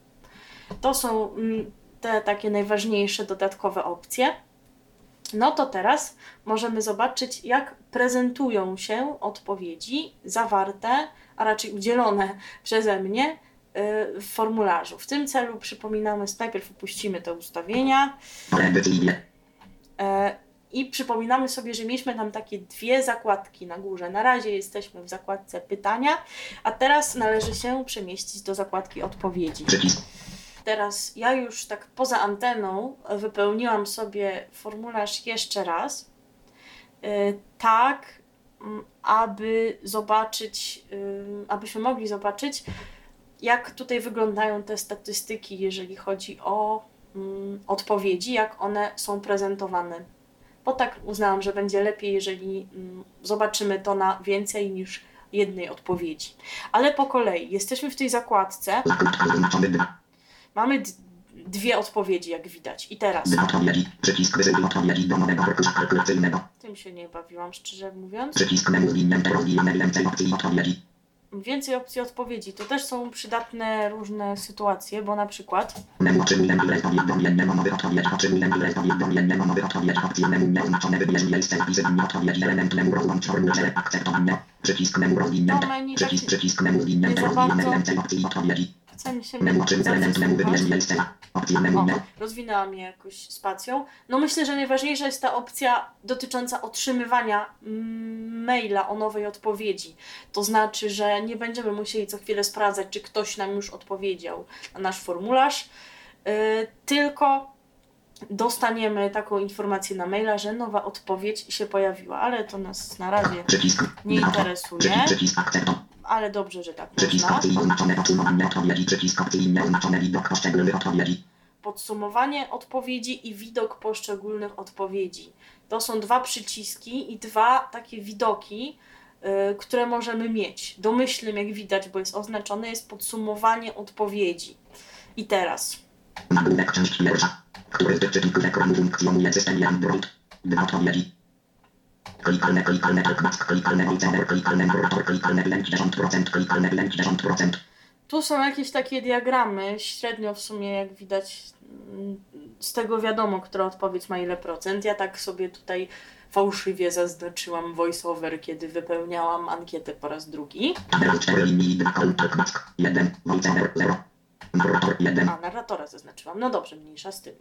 To są mm, te takie najważniejsze dodatkowe opcje. No to teraz możemy zobaczyć, jak prezentują się odpowiedzi zawarte, a raczej udzielone przeze mnie y, w formularzu. W tym celu przypominamy, najpierw opuścimy te ustawienia. E, I przypominamy sobie, że mieliśmy tam takie dwie zakładki na górze. Na razie jesteśmy w zakładce pytania, a teraz należy się przemieścić do zakładki odpowiedzi. Przycisk. Teraz ja już tak poza anteną wypełniłam sobie formularz jeszcze raz, e, tak mm, aby zobaczyć, ym, abyśmy mogli zobaczyć, jak tutaj wyglądają te statystyki, jeżeli chodzi o mm, odpowiedzi, jak one są prezentowane. Bo tak uznałam, że będzie lepiej, jeżeli mm, zobaczymy to na więcej niż jednej odpowiedzi. Ale po kolei, jesteśmy w tej zakładce. Mamy dwie odpowiedzi, jak widać. I teraz, odpowiedzi. Przycisk odpowiedzi do nowego kalkulacyjnego. tym się nie bawiłam, szczerze mówiąc. Przycisk menu zwinięte rozwijane więcej opcji odpowiedzi. Więcej opcji odpowiedzi. To też są przydatne różne sytuacje, bo na przykład Menu otrzymuję odpowiedź do jednego nowy odpowiedź. Nowy odpowiedź. Opcje menu nieoznaczone wybierz miejsce zapisywania odpowiedzi. Element menu rozłącz. Przycisk menu rozwinięte. Menu Przycisk, taki przycisk menu zwinięte rozwijane więcej opcji odpowiedzi. Mi się O, rozwinęłam je jakoś spacją. No myślę, że najważniejsza jest ta opcja dotycząca otrzymywania mm, maila o nowej odpowiedzi. To znaczy, że nie będziemy musieli co chwilę sprawdzać, czy ktoś nam już odpowiedział na nasz formularz, yy, tylko dostaniemy taką informację na maila, że nowa odpowiedź się pojawiła, ale to nas na razie Przycisk. nie interesuje, Przycisk, przycisk akcepto. Ale dobrze, że tak można. podsumowanie odpowiedzi. I widok poszczególnych odpowiedzi. To są dwa przyciski i dwa takie widoki, y, które możemy mieć. Domyślnym, jak widać, bo jest oznaczone, jest podsumowanie odpowiedzi. I teraz Nagłówek część pierwsza. Który z tych czytników ekranu funkcjonuje w systemie Android? Dwa odpowiedzi. Klikalne, klikalne, talkback, klikalne, voiceover, klikalne, narrator, klikalne, lęk 10%, klikalne, lęk 10%. tu są jakieś takie diagramy, średnio w sumie, jak widać, z tego wiadomo, która odpowiedź ma ile procent. Ja tak sobie tutaj fałszywie zaznaczyłam voiceover, kiedy wypełniałam ankietę po raz drugi. Tabel 4 linii 2 kolumn talkback, 1, voiceover 0. Narrator 1. A, narratora zaznaczyłam. No dobrze, mniejsza z tym.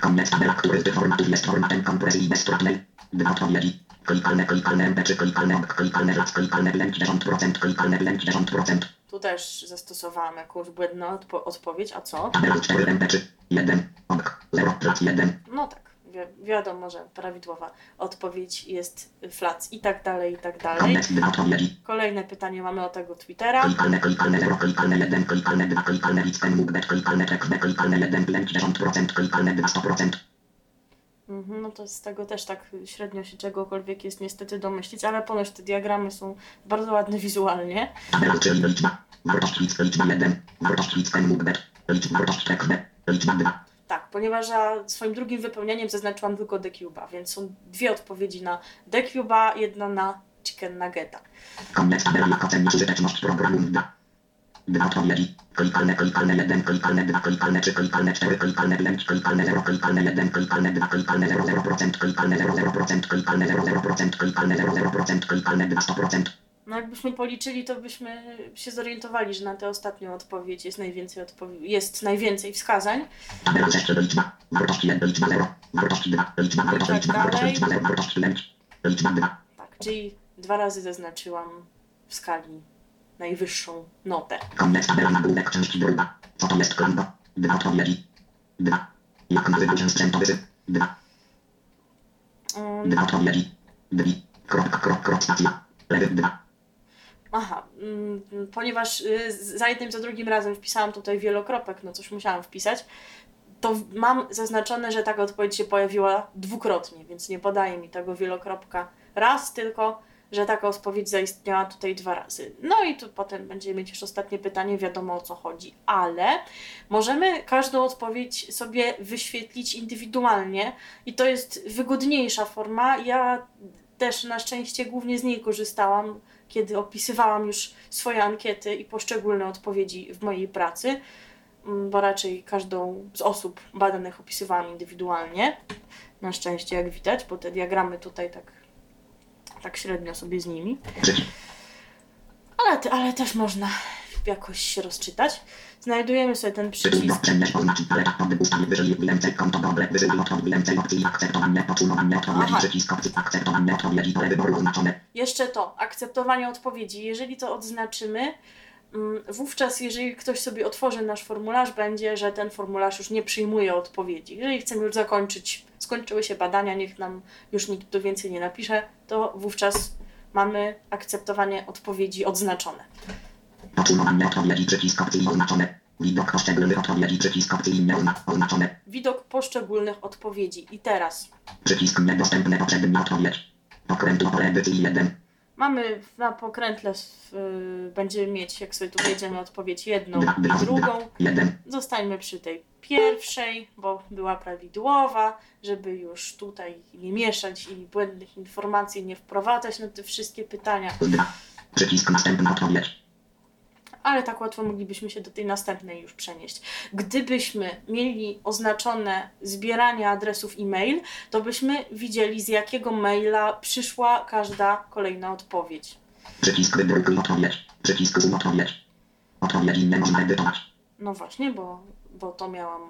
Koniec tabela, który z tych formatów jest formatem kompresji bezpłatnej. Odpowiedzi. Klikalne, klikalne MP3, klikalne klikalne raz, klikalne lęk 10%, klikalne lęk 10%. Tu też zastosowałam jakąś błędną odpo- odpowiedź, a co? Tabela 4 MP3, 1, obk, 0, raz 1. No tak, wi- wiadomo, że prawidłowa odpowiedź jest flac i tak dalej, i tak dalej. Kolejne pytanie mamy o tego Twittera. Klikalne, klikalne 0, klikalne 1, klikalne 2, klikalne mógłbet, klikalne tekst, klikalne 1, lęk 10%, klikalne 2, 100%. Mhm, no to z tego też tak średnio się czegokolwiek jest niestety domyślić, ale ponoć te diagramy są bardzo ładne wizualnie. Tabela, czyli liczba. Wartość liczba 1. Wartość. Liczba, wartość liczba 2. Tak, ponieważ ja swoim drugim wypełnieniem zaznaczyłam tylko Decube'a, więc są dwie odpowiedzi na Decube'a, jedna na Chicken Nuggeta. Tabeli, jak ocenisz użyteczność programu. 2. Dwa odpowiedzi. Klikalne, klikalne 1, klikalne 2, klikalne 3, klikalne 4, klikalne 5, klikalne 0, klikalne 1, klikalne 2, klikalne 00%, klikalne 00%, klikalne 00%, klikalne 00%, klikalne 2, 100%. No jakbyśmy policzyli, to byśmy się zorientowali, że na tę ostatnią odpowiedź jest najwięcej, odpowie- jest najwięcej wskazań. Tabela 6, liczba. Wartości 1, liczba 0. Wartości 2, liczba, wartość, liczba, wartość, liczba 0, wartość 5. Liczba 2. Tak, czyli dwa razy zaznaczyłam w skali najwyższą notę. Nagłówek części druga. Co to jest klambo? Dwa odpowiedzi. Dwa. Jak nazywa się sprzętowy? Dwa. Um, Dwa odpowiedzi. Dwi. Stacja. Lewy dwa. aha, mm, ponieważ y, za jednym, za drugim razem wpisałam tutaj wielokropek, no coś musiałam wpisać, to mam zaznaczone, że taka odpowiedź się pojawiła dwukrotnie, więc nie podaje mi tego wielokropka raz, tylko że taka odpowiedź zaistniała tutaj dwa razy. No i tu potem będziemy mieć już ostatnie pytanie, wiadomo o co chodzi, ale możemy każdą odpowiedź sobie wyświetlić indywidualnie i to jest wygodniejsza forma. Ja też na szczęście głównie z niej korzystałam, kiedy opisywałam już swoje ankiety i poszczególne odpowiedzi w mojej pracy, mm, bo raczej każdą z osób badanych opisywałam indywidualnie. Na szczęście, jak widać, bo te diagramy tutaj tak, tak średnio sobie z nimi. Ale, te- ale też można jakoś się rozczytać. Znajdujemy sobie ten Przycisk Aha. Jeszcze to, akceptowanie odpowiedzi. Jeżeli to odznaczymy, mm, wówczas jeżeli ktoś sobie otworzy nasz formularz, będzie, że ten formularz już nie przyjmuje odpowiedzi. Jeżeli chcemy już zakończyć, skończyły się badania, niech nam już nikt tu więcej nie napisze, to wówczas mamy akceptowanie odpowiedzi odznaczone. Odpowiedzi przycisk opcji oznaczone. Widok poszczególnych odpowiedzi przycisk opcji nieozna- oznaczone. Widok poszczególnych odpowiedzi. I teraz Przycisk niedostępny poprzednia odpowiedź. Pokrętło pole edycji 1. mamy na pokrętle, y, będziemy mieć, jak sobie tu wejdziemy, odpowiedź jedną i drugą. Zostańmy przy tej pierwszej, bo była prawidłowa, żeby już tutaj nie mieszać i błędnych informacji nie wprowadzać na te wszystkie pytania. Przycisk następna odpowiedź. Ale tak łatwo moglibyśmy się do tej następnej już przenieść. Gdybyśmy mieli oznaczone zbieranie adresów e-mail, to byśmy widzieli z jakiego maila przyszła każda kolejna odpowiedź. Przycisk wybór odpowiedź. Przycisk zoom odpowiedź. Odpowiedzi nie można edytować. No właśnie, bo, bo to miałam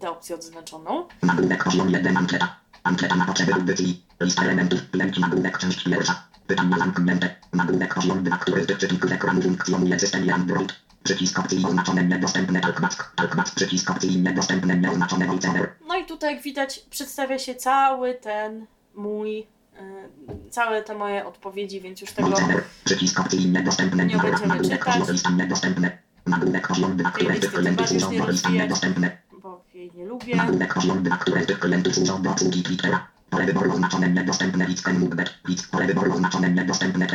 tę opcję odznaczoną. Nagłówek poziom 1 ankieta. Ankieta na potrzeby audycji. Lista elementów. Lęki nagłówek część pierwsza. Zamknięte. Nagłówek 2, który z ekranu funkcjonuje system Android. Przycisk opcji oznaczone niedostępne talkback. Talkback przycisk opcji niedostępne nieoznaczone voiceover. No i tutaj, jak widać, przedstawia się cały ten mój, y, całe te moje odpowiedzi, więc już tego. Przycisk opcji. Nie będziemy czytać. niedostępne. Nagłówek poziom 2, które z listy klientów do lista bo jej nie lubię. Nagłówek poziom 2, które z klientów do obsługi Twittera. Pole wyboru oznaczone niedostępne list. List pole wyboru oznaczone niedostępne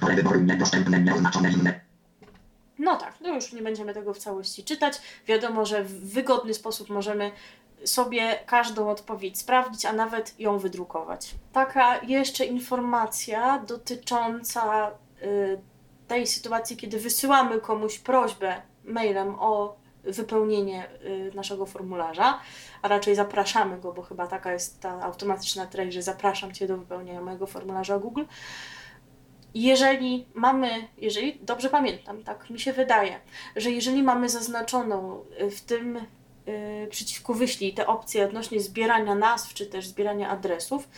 pole wyboru niedostępne nieoznaczone inne. No tak, no już nie będziemy tego w całości czytać. Wiadomo, że w wygodny sposób możemy sobie każdą odpowiedź sprawdzić, a nawet ją wydrukować. Taka jeszcze informacja dotycząca y, tej sytuacji, kiedy wysyłamy komuś prośbę mailem o wypełnienie y, naszego formularza, a raczej zapraszamy go, bo chyba taka jest ta automatyczna treść, że zapraszam Cię do wypełnienia mojego formularza Google. Jeżeli mamy, jeżeli dobrze pamiętam, tak mi się wydaje, że jeżeli mamy zaznaczoną y, w tym y, przycisku wyślij te opcje odnośnie zbierania nazw czy też zbierania adresów,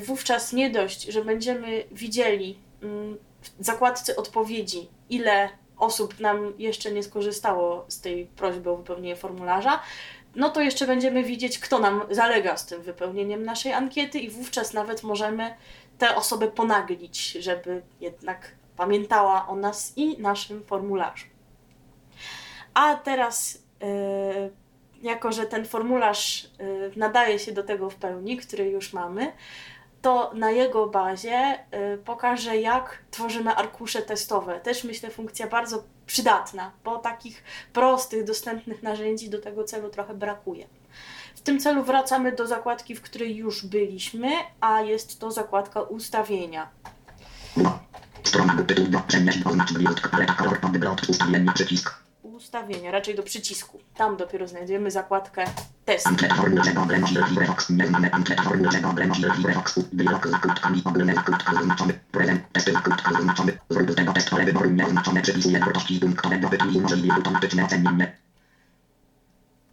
wówczas nie dość, że będziemy widzieli mm, w zakładce odpowiedzi, ile osób nam jeszcze nie skorzystało z tej prośby o wypełnienie formularza, no to jeszcze będziemy widzieć, kto nam zalega z tym wypełnieniem naszej ankiety i wówczas nawet możemy tę osobę ponaglić, żeby jednak pamiętała o nas i naszym formularzu. A teraz, yy, jako że ten formularz yy, nadaje się do tego w pełni, który już mamy, to na jego bazie y, pokażę, jak tworzymy arkusze testowe. Też myślę, funkcja bardzo przydatna, bo takich prostych, dostępnych narzędzi do tego celu trochę brakuje. W tym celu wracamy do zakładki, w której już byliśmy, a jest to zakładka ustawienia. Strona do przenieść oznacz bliot, paleta kolor pod ustawienia przycisk. Ustawienia, raczej do przycisku. Tam dopiero znajdziemy zakładkę test.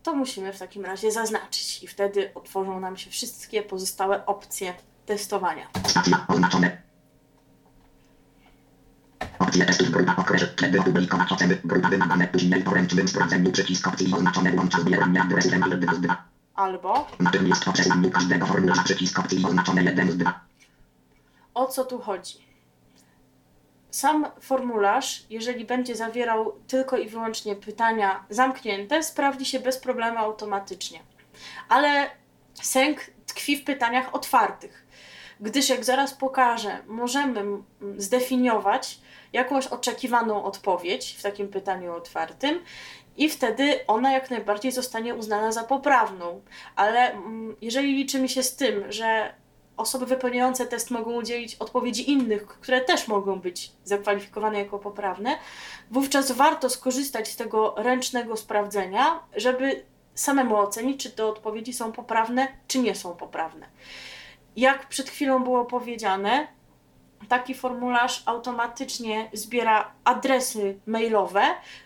To musimy w takim razie zaznaczyć i wtedy otworzą nam się wszystkie pozostałe opcje testowania. Stacja oznaczone. Opcje grupa kiedy oceny, grupa wymagane, później poręcznym sprawdzeniu przycisk opcji oznaczone łącz zbieranie adresem albo z 2. Albo po przesłaniu każdego formularza przycisk opcji oznaczone 1 z 2. o co tu chodzi? Sam formularz, jeżeli będzie zawierał tylko i wyłącznie pytania zamknięte, sprawdzi się bez problemu automatycznie. Ale sęk tkwi w pytaniach otwartych, gdyż jak zaraz pokażę, możemy zdefiniować jakąś oczekiwaną odpowiedź w takim pytaniu otwartym i wtedy ona jak najbardziej zostanie uznana za poprawną. Ale jeżeli liczymy się z tym, że osoby wypełniające test mogą udzielić odpowiedzi innych, które też mogą być zakwalifikowane jako poprawne, wówczas warto skorzystać z tego ręcznego sprawdzenia, żeby samemu ocenić, czy te odpowiedzi są poprawne, czy nie są poprawne. Jak przed chwilą było powiedziane, taki formularz automatycznie zbiera adresy mailowe,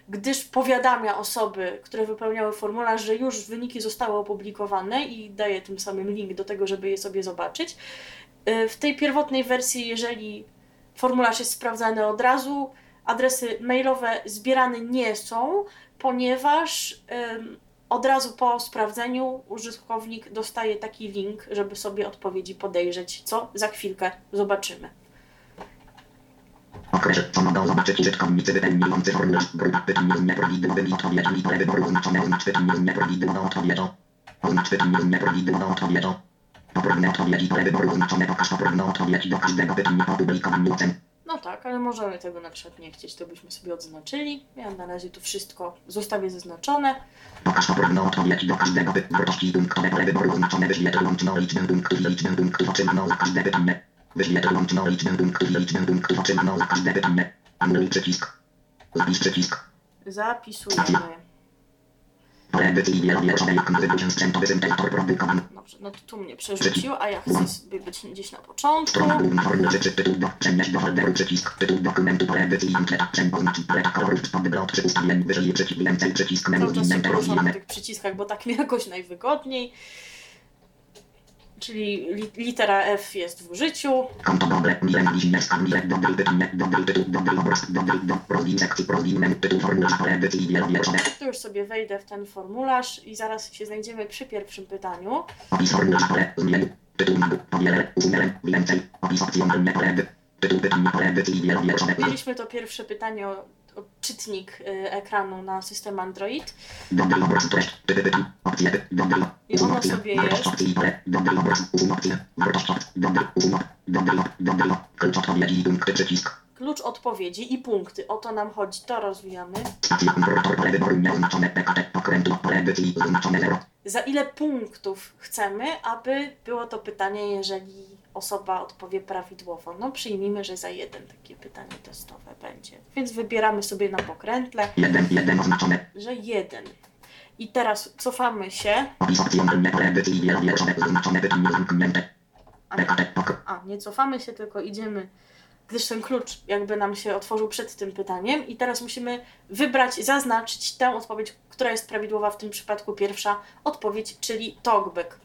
gdyż powiadamia osoby, które wypełniały formularz, że już wyniki zostały opublikowane i daje tym samym link do tego, żeby je sobie zobaczyć. Y, W tej pierwotnej wersji, jeżeli formularz jest sprawdzany od razu, adresy mailowe zbierane nie są, ponieważ ym, od razu po sprawdzeniu użytkownik dostaje taki link, żeby sobie odpowiedzi podejrzeć, co za chwilkę zobaczymy. Okres, co mogą zobaczyć użytkownicy wypełniający formularz, z nieprawidłowymi odpowiedziami, pole wyboru oznaczone, oznacz z nieprawidłową odpowiedzią. Oznacz z nieprawidłową odpowiedzią. Poprawne odpowiedzi, pole wyboru oznaczone, pokaż poprawną odpowiedź do każdego pytania po. No tak, ale możemy tego na przykład nie chcieć, to byśmy sobie odznaczyli. Ja na razie tu wszystko zostawię zaznaczone. Pokaż odpowiedź do każdego pytania. Wartości punktowe pole wyboru oznaczone. Łączną liczbę punktów i liczbę punktów otrzymaną za każde pytanie. Łączną liczbę punktów i liczbę punktów otrzymaną za każde pytanie. Anuluj przycisk. Zapisz przycisk. Zapisujemy. Pole edycji wielowierszowej okno wybór sprzętowy syntezator produkowany. Dobrze, no to tu mnie przerzucił, a ja chcę sobie być gdzieś na początku. Strona główna formularz czy tytuł do folderu przycisk. Tytuł dokumentu pole edycji ankieta. Oznacz paleta kolorów pod blok przy ustawieniu wyżej przycisk więcej przycisk menu Cały czas się inne poruszam na tych przyciskach, bo tak mi jakoś najwygodniej. Czyli li, litera F jest w użyciu. Tu już sobie wejdę w ten formularz i zaraz się znajdziemy przy pierwszym pytaniu. Opis formularza pole, zmień, tytuł powiele, usunę, więcej, opis opcjonalny pole tytuł pole. Mieliśmy to pierwsze pytanie o czytnik y, ekranu na system Android. I ono sobie jest. klucz odpowiedzi i punkty. O to nam chodzi, to rozwijamy. Stacja konfigurator pole wyboru nieoznaczone PKT, okrętu pole edycji zaznaczone 0. Za ile punktów chcemy, aby było to pytanie, jeżeli osoba odpowie prawidłowo? No przyjmijmy, że za jeden takie pytanie testowe będzie. Więc wybieramy sobie na pokrętle, 1, 1 oznaczone, że jeden. I teraz cofamy się. opis opcjonalny wielowierszowe zaznaczone pytanie zamknięte. A nie, cofamy się, tylko idziemy, gdyż ten klucz jakby nam się otworzył przed tym pytaniem. I teraz musimy wybrać, zaznaczyć tę odpowiedź, która jest prawidłowa w tym przypadku pierwsza odpowiedź, czyli talkback.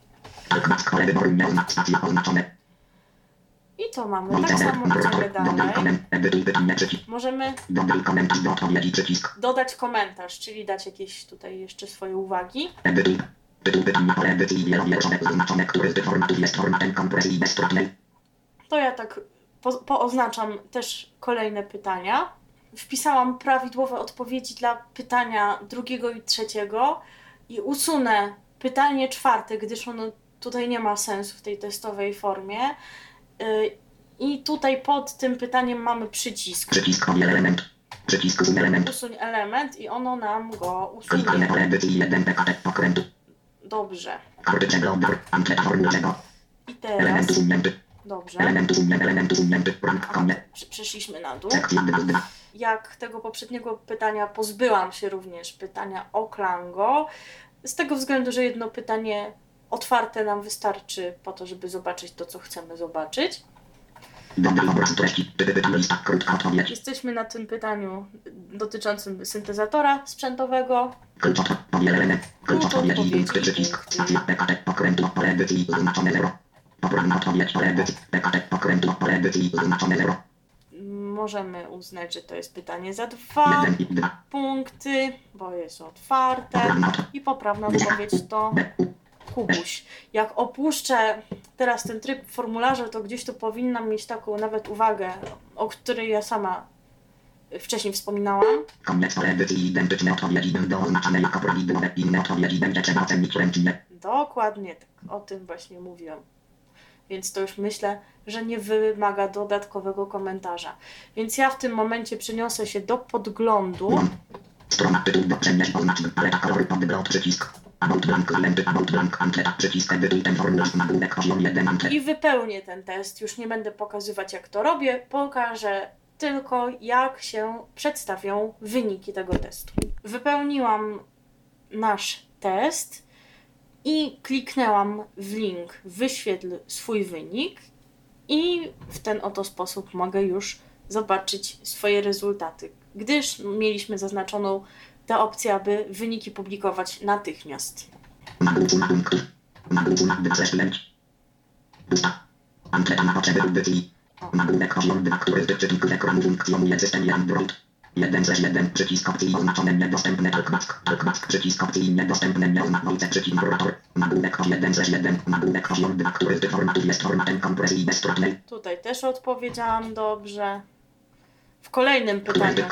talkback pole wyboru oznaczone. I to mamy. Tak samo idziemy dalej. Możemy dodać komentarz, czyli dać jakieś tutaj jeszcze swoje uwagi. To ja tak po, pooznaczam też kolejne pytania. Wpisałam prawidłowe odpowiedzi dla pytania drugiego i trzeciego i usunę pytanie czwarte, gdyż ono tutaj nie ma sensu w tej testowej formie. Y, I tutaj pod tym pytaniem mamy przycisk. Przycisk powiel element. Przycisk usun element. Usuń element i ono nam go usunie. pole edycji 1 PKT okrętu. Dobrze. I teraz. Dobrze. Przeszliśmy na dół. Sekcja 2. Jak tego poprzedniego pytania pozbyłam się również pytania o Klango, z tego względu, że jedno pytanie otwarte nam wystarczy po to, żeby zobaczyć to, co chcemy zobaczyć. Odpowiedź. Jesteśmy na tym pytaniu dotyczącym syntezatora sprzętowego. Klucz odpowiedź, element. Klucz Klucz odpowiedzi, odpowiedzi, punkty, przycisk. punkty. Stacja PKT, pokrętło, pole edycji, zaznaczone 0. Poprawna odpowiedź, pole edycji. PKT, pokrętło, pole edycji, zaznaczone 0. Możemy uznać, że to jest pytanie za dwa 1 i 2. punkty, bo jest otwarte. I poprawna odpowiedź to Kubuś. Jak opuszczę teraz ten tryb formularza, to gdzieś tu powinnam mieć taką nawet uwagę, o której ja sama wcześniej wspominałam. Dokładnie tak, o tym właśnie mówiłam. Więc to już myślę, że nie wymaga dodatkowego komentarza. Więc ja w tym momencie przeniosę się do podglądu. Strona tytuł do oznacz paleta kolory podgląd przycisk. About blank, lenty, about blank, ankieta, przycisk, edytuj ten formularz, nagłówek, poziom 1, ankieta. i wypełnię ten test. Już nie będę pokazywać, jak to robię, pokażę tylko, jak się przedstawią wyniki tego testu. Wypełniłam nasz test i kliknęłam w link Wyświetl swój wynik, i w ten oto sposób mogę już zobaczyć swoje rezultaty, gdyż mieliśmy zaznaczoną tę opcję, aby wyniki publikować natychmiast. Ankieta na potrzeby audycji. Nagłówek poziom 2, który tyczy tylko ekranu funkcjonuje system Android. 1 ze 1 przycisk opcji oznaczone niedostępne talkback. Talkback przycisk opcji niedostępne nieoznaczone przycisk narrator. Nagłówek 1 ze 1. Nagłówek 2, który typ formatu jest formatem kompresji bezstratnej. Tutaj też odpowiedziałam dobrze. W kolejnym pytaniu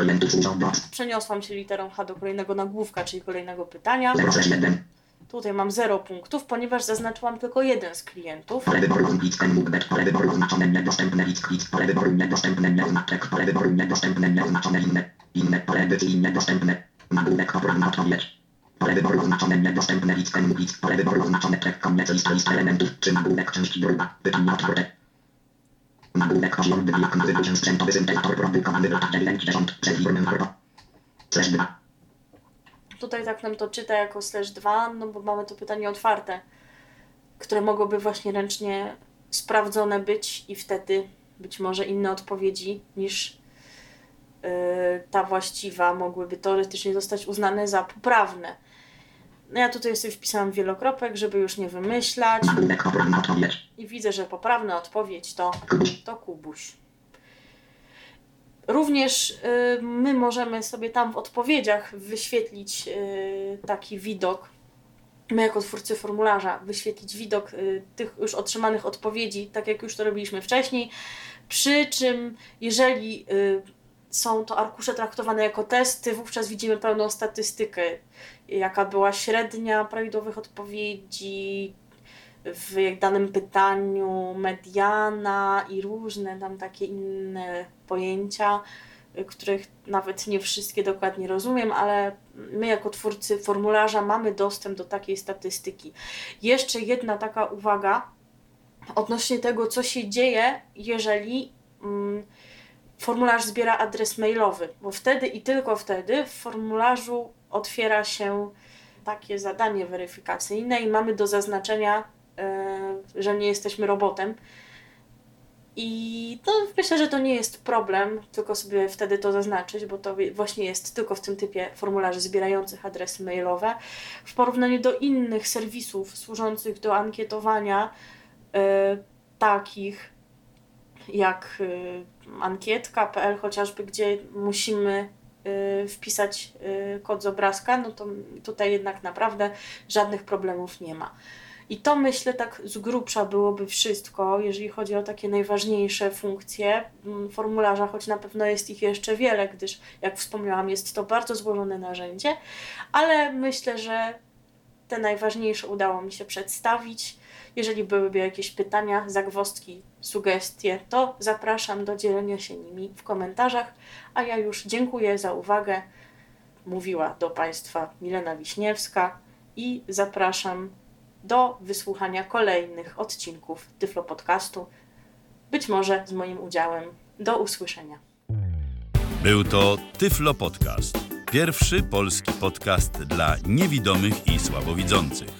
przeniosłam się literą H do kolejnego nagłówka, czyli kolejnego pytania. 0 ze 1. Tutaj mam 0 punktów, ponieważ zaznaczyłam tylko jeden z klientów. Pole wyboru pole wyboru oznaczone niedostępne pole wyboru niedostępne nieoznaczek, pole wyboru niedostępne nieoznaczone inne, inne pole edycji niedostępne, nagłówek poprawna odpowiedź. Pole wyboru oznaczone niedostępne pole wyboru oznaczone koniec lista, lista elementów, czy nagłówek części druga, otwarte. Nagłówek poziom 2, jak nazywa się sprzętowy syntezator produkowany w latach 90 przez firmę Arbo. Slash 2. Tutaj tak nam to czyta jako slash 2, no bo mamy to pytanie otwarte, które mogłoby właśnie ręcznie sprawdzone być i wtedy być może inne odpowiedzi niż yy, ta właściwa mogłyby teoretycznie zostać uznane za poprawne. No ja tutaj sobie wpisałam wielokropek, żeby już nie wymyślać i widzę, że poprawna odpowiedź to Kubuś. to Kubuś. Również y, my możemy sobie tam w odpowiedziach wyświetlić y, taki widok, my jako twórcy formularza, wyświetlić widok y, tych już otrzymanych odpowiedzi, tak jak już to robiliśmy wcześniej. Przy czym, jeżeli y, są to arkusze traktowane jako testy, wówczas widzimy pełną statystykę, jaka była średnia prawidłowych odpowiedzi, w danym pytaniu mediana i różne tam takie inne pojęcia, których nawet nie wszystkie dokładnie rozumiem, ale my jako twórcy formularza mamy dostęp do takiej statystyki. Jeszcze jedna taka uwaga odnośnie tego, co się dzieje, jeżeli mm, formularz zbiera adres mailowy, bo wtedy i tylko wtedy w formularzu otwiera się takie zadanie weryfikacyjne i mamy do zaznaczenia y, że nie jesteśmy robotem. I to myślę, że to nie jest problem, tylko sobie wtedy to zaznaczyć, bo to właśnie jest tylko w tym typie formularzy zbierających adresy mailowe. W porównaniu do innych serwisów służących do ankietowania, y, takich jak y, ankietka.pl chociażby, gdzie musimy wpisać y, kod z obrazka, no to tutaj jednak naprawdę żadnych problemów nie ma. I to myślę tak z grubsza byłoby wszystko, jeżeli chodzi o takie najważniejsze funkcje formularza, choć na pewno jest ich jeszcze wiele, gdyż jak wspomniałam, jest to bardzo złożone narzędzie, ale myślę, że te najważniejsze udało mi się przedstawić. Jeżeli byłyby jakieś pytania, zagwozdki, sugestie, to zapraszam do dzielenia się nimi w komentarzach, a ja już dziękuję za uwagę. Mówiła do Państwa Milena Wiśniewska i zapraszam do wysłuchania kolejnych odcinków Tyflo Podcastu. być może z moim udziałem. Do usłyszenia. Był to Tyflo Podcast. Pierwszy polski podcast dla niewidomych i słabowidzących.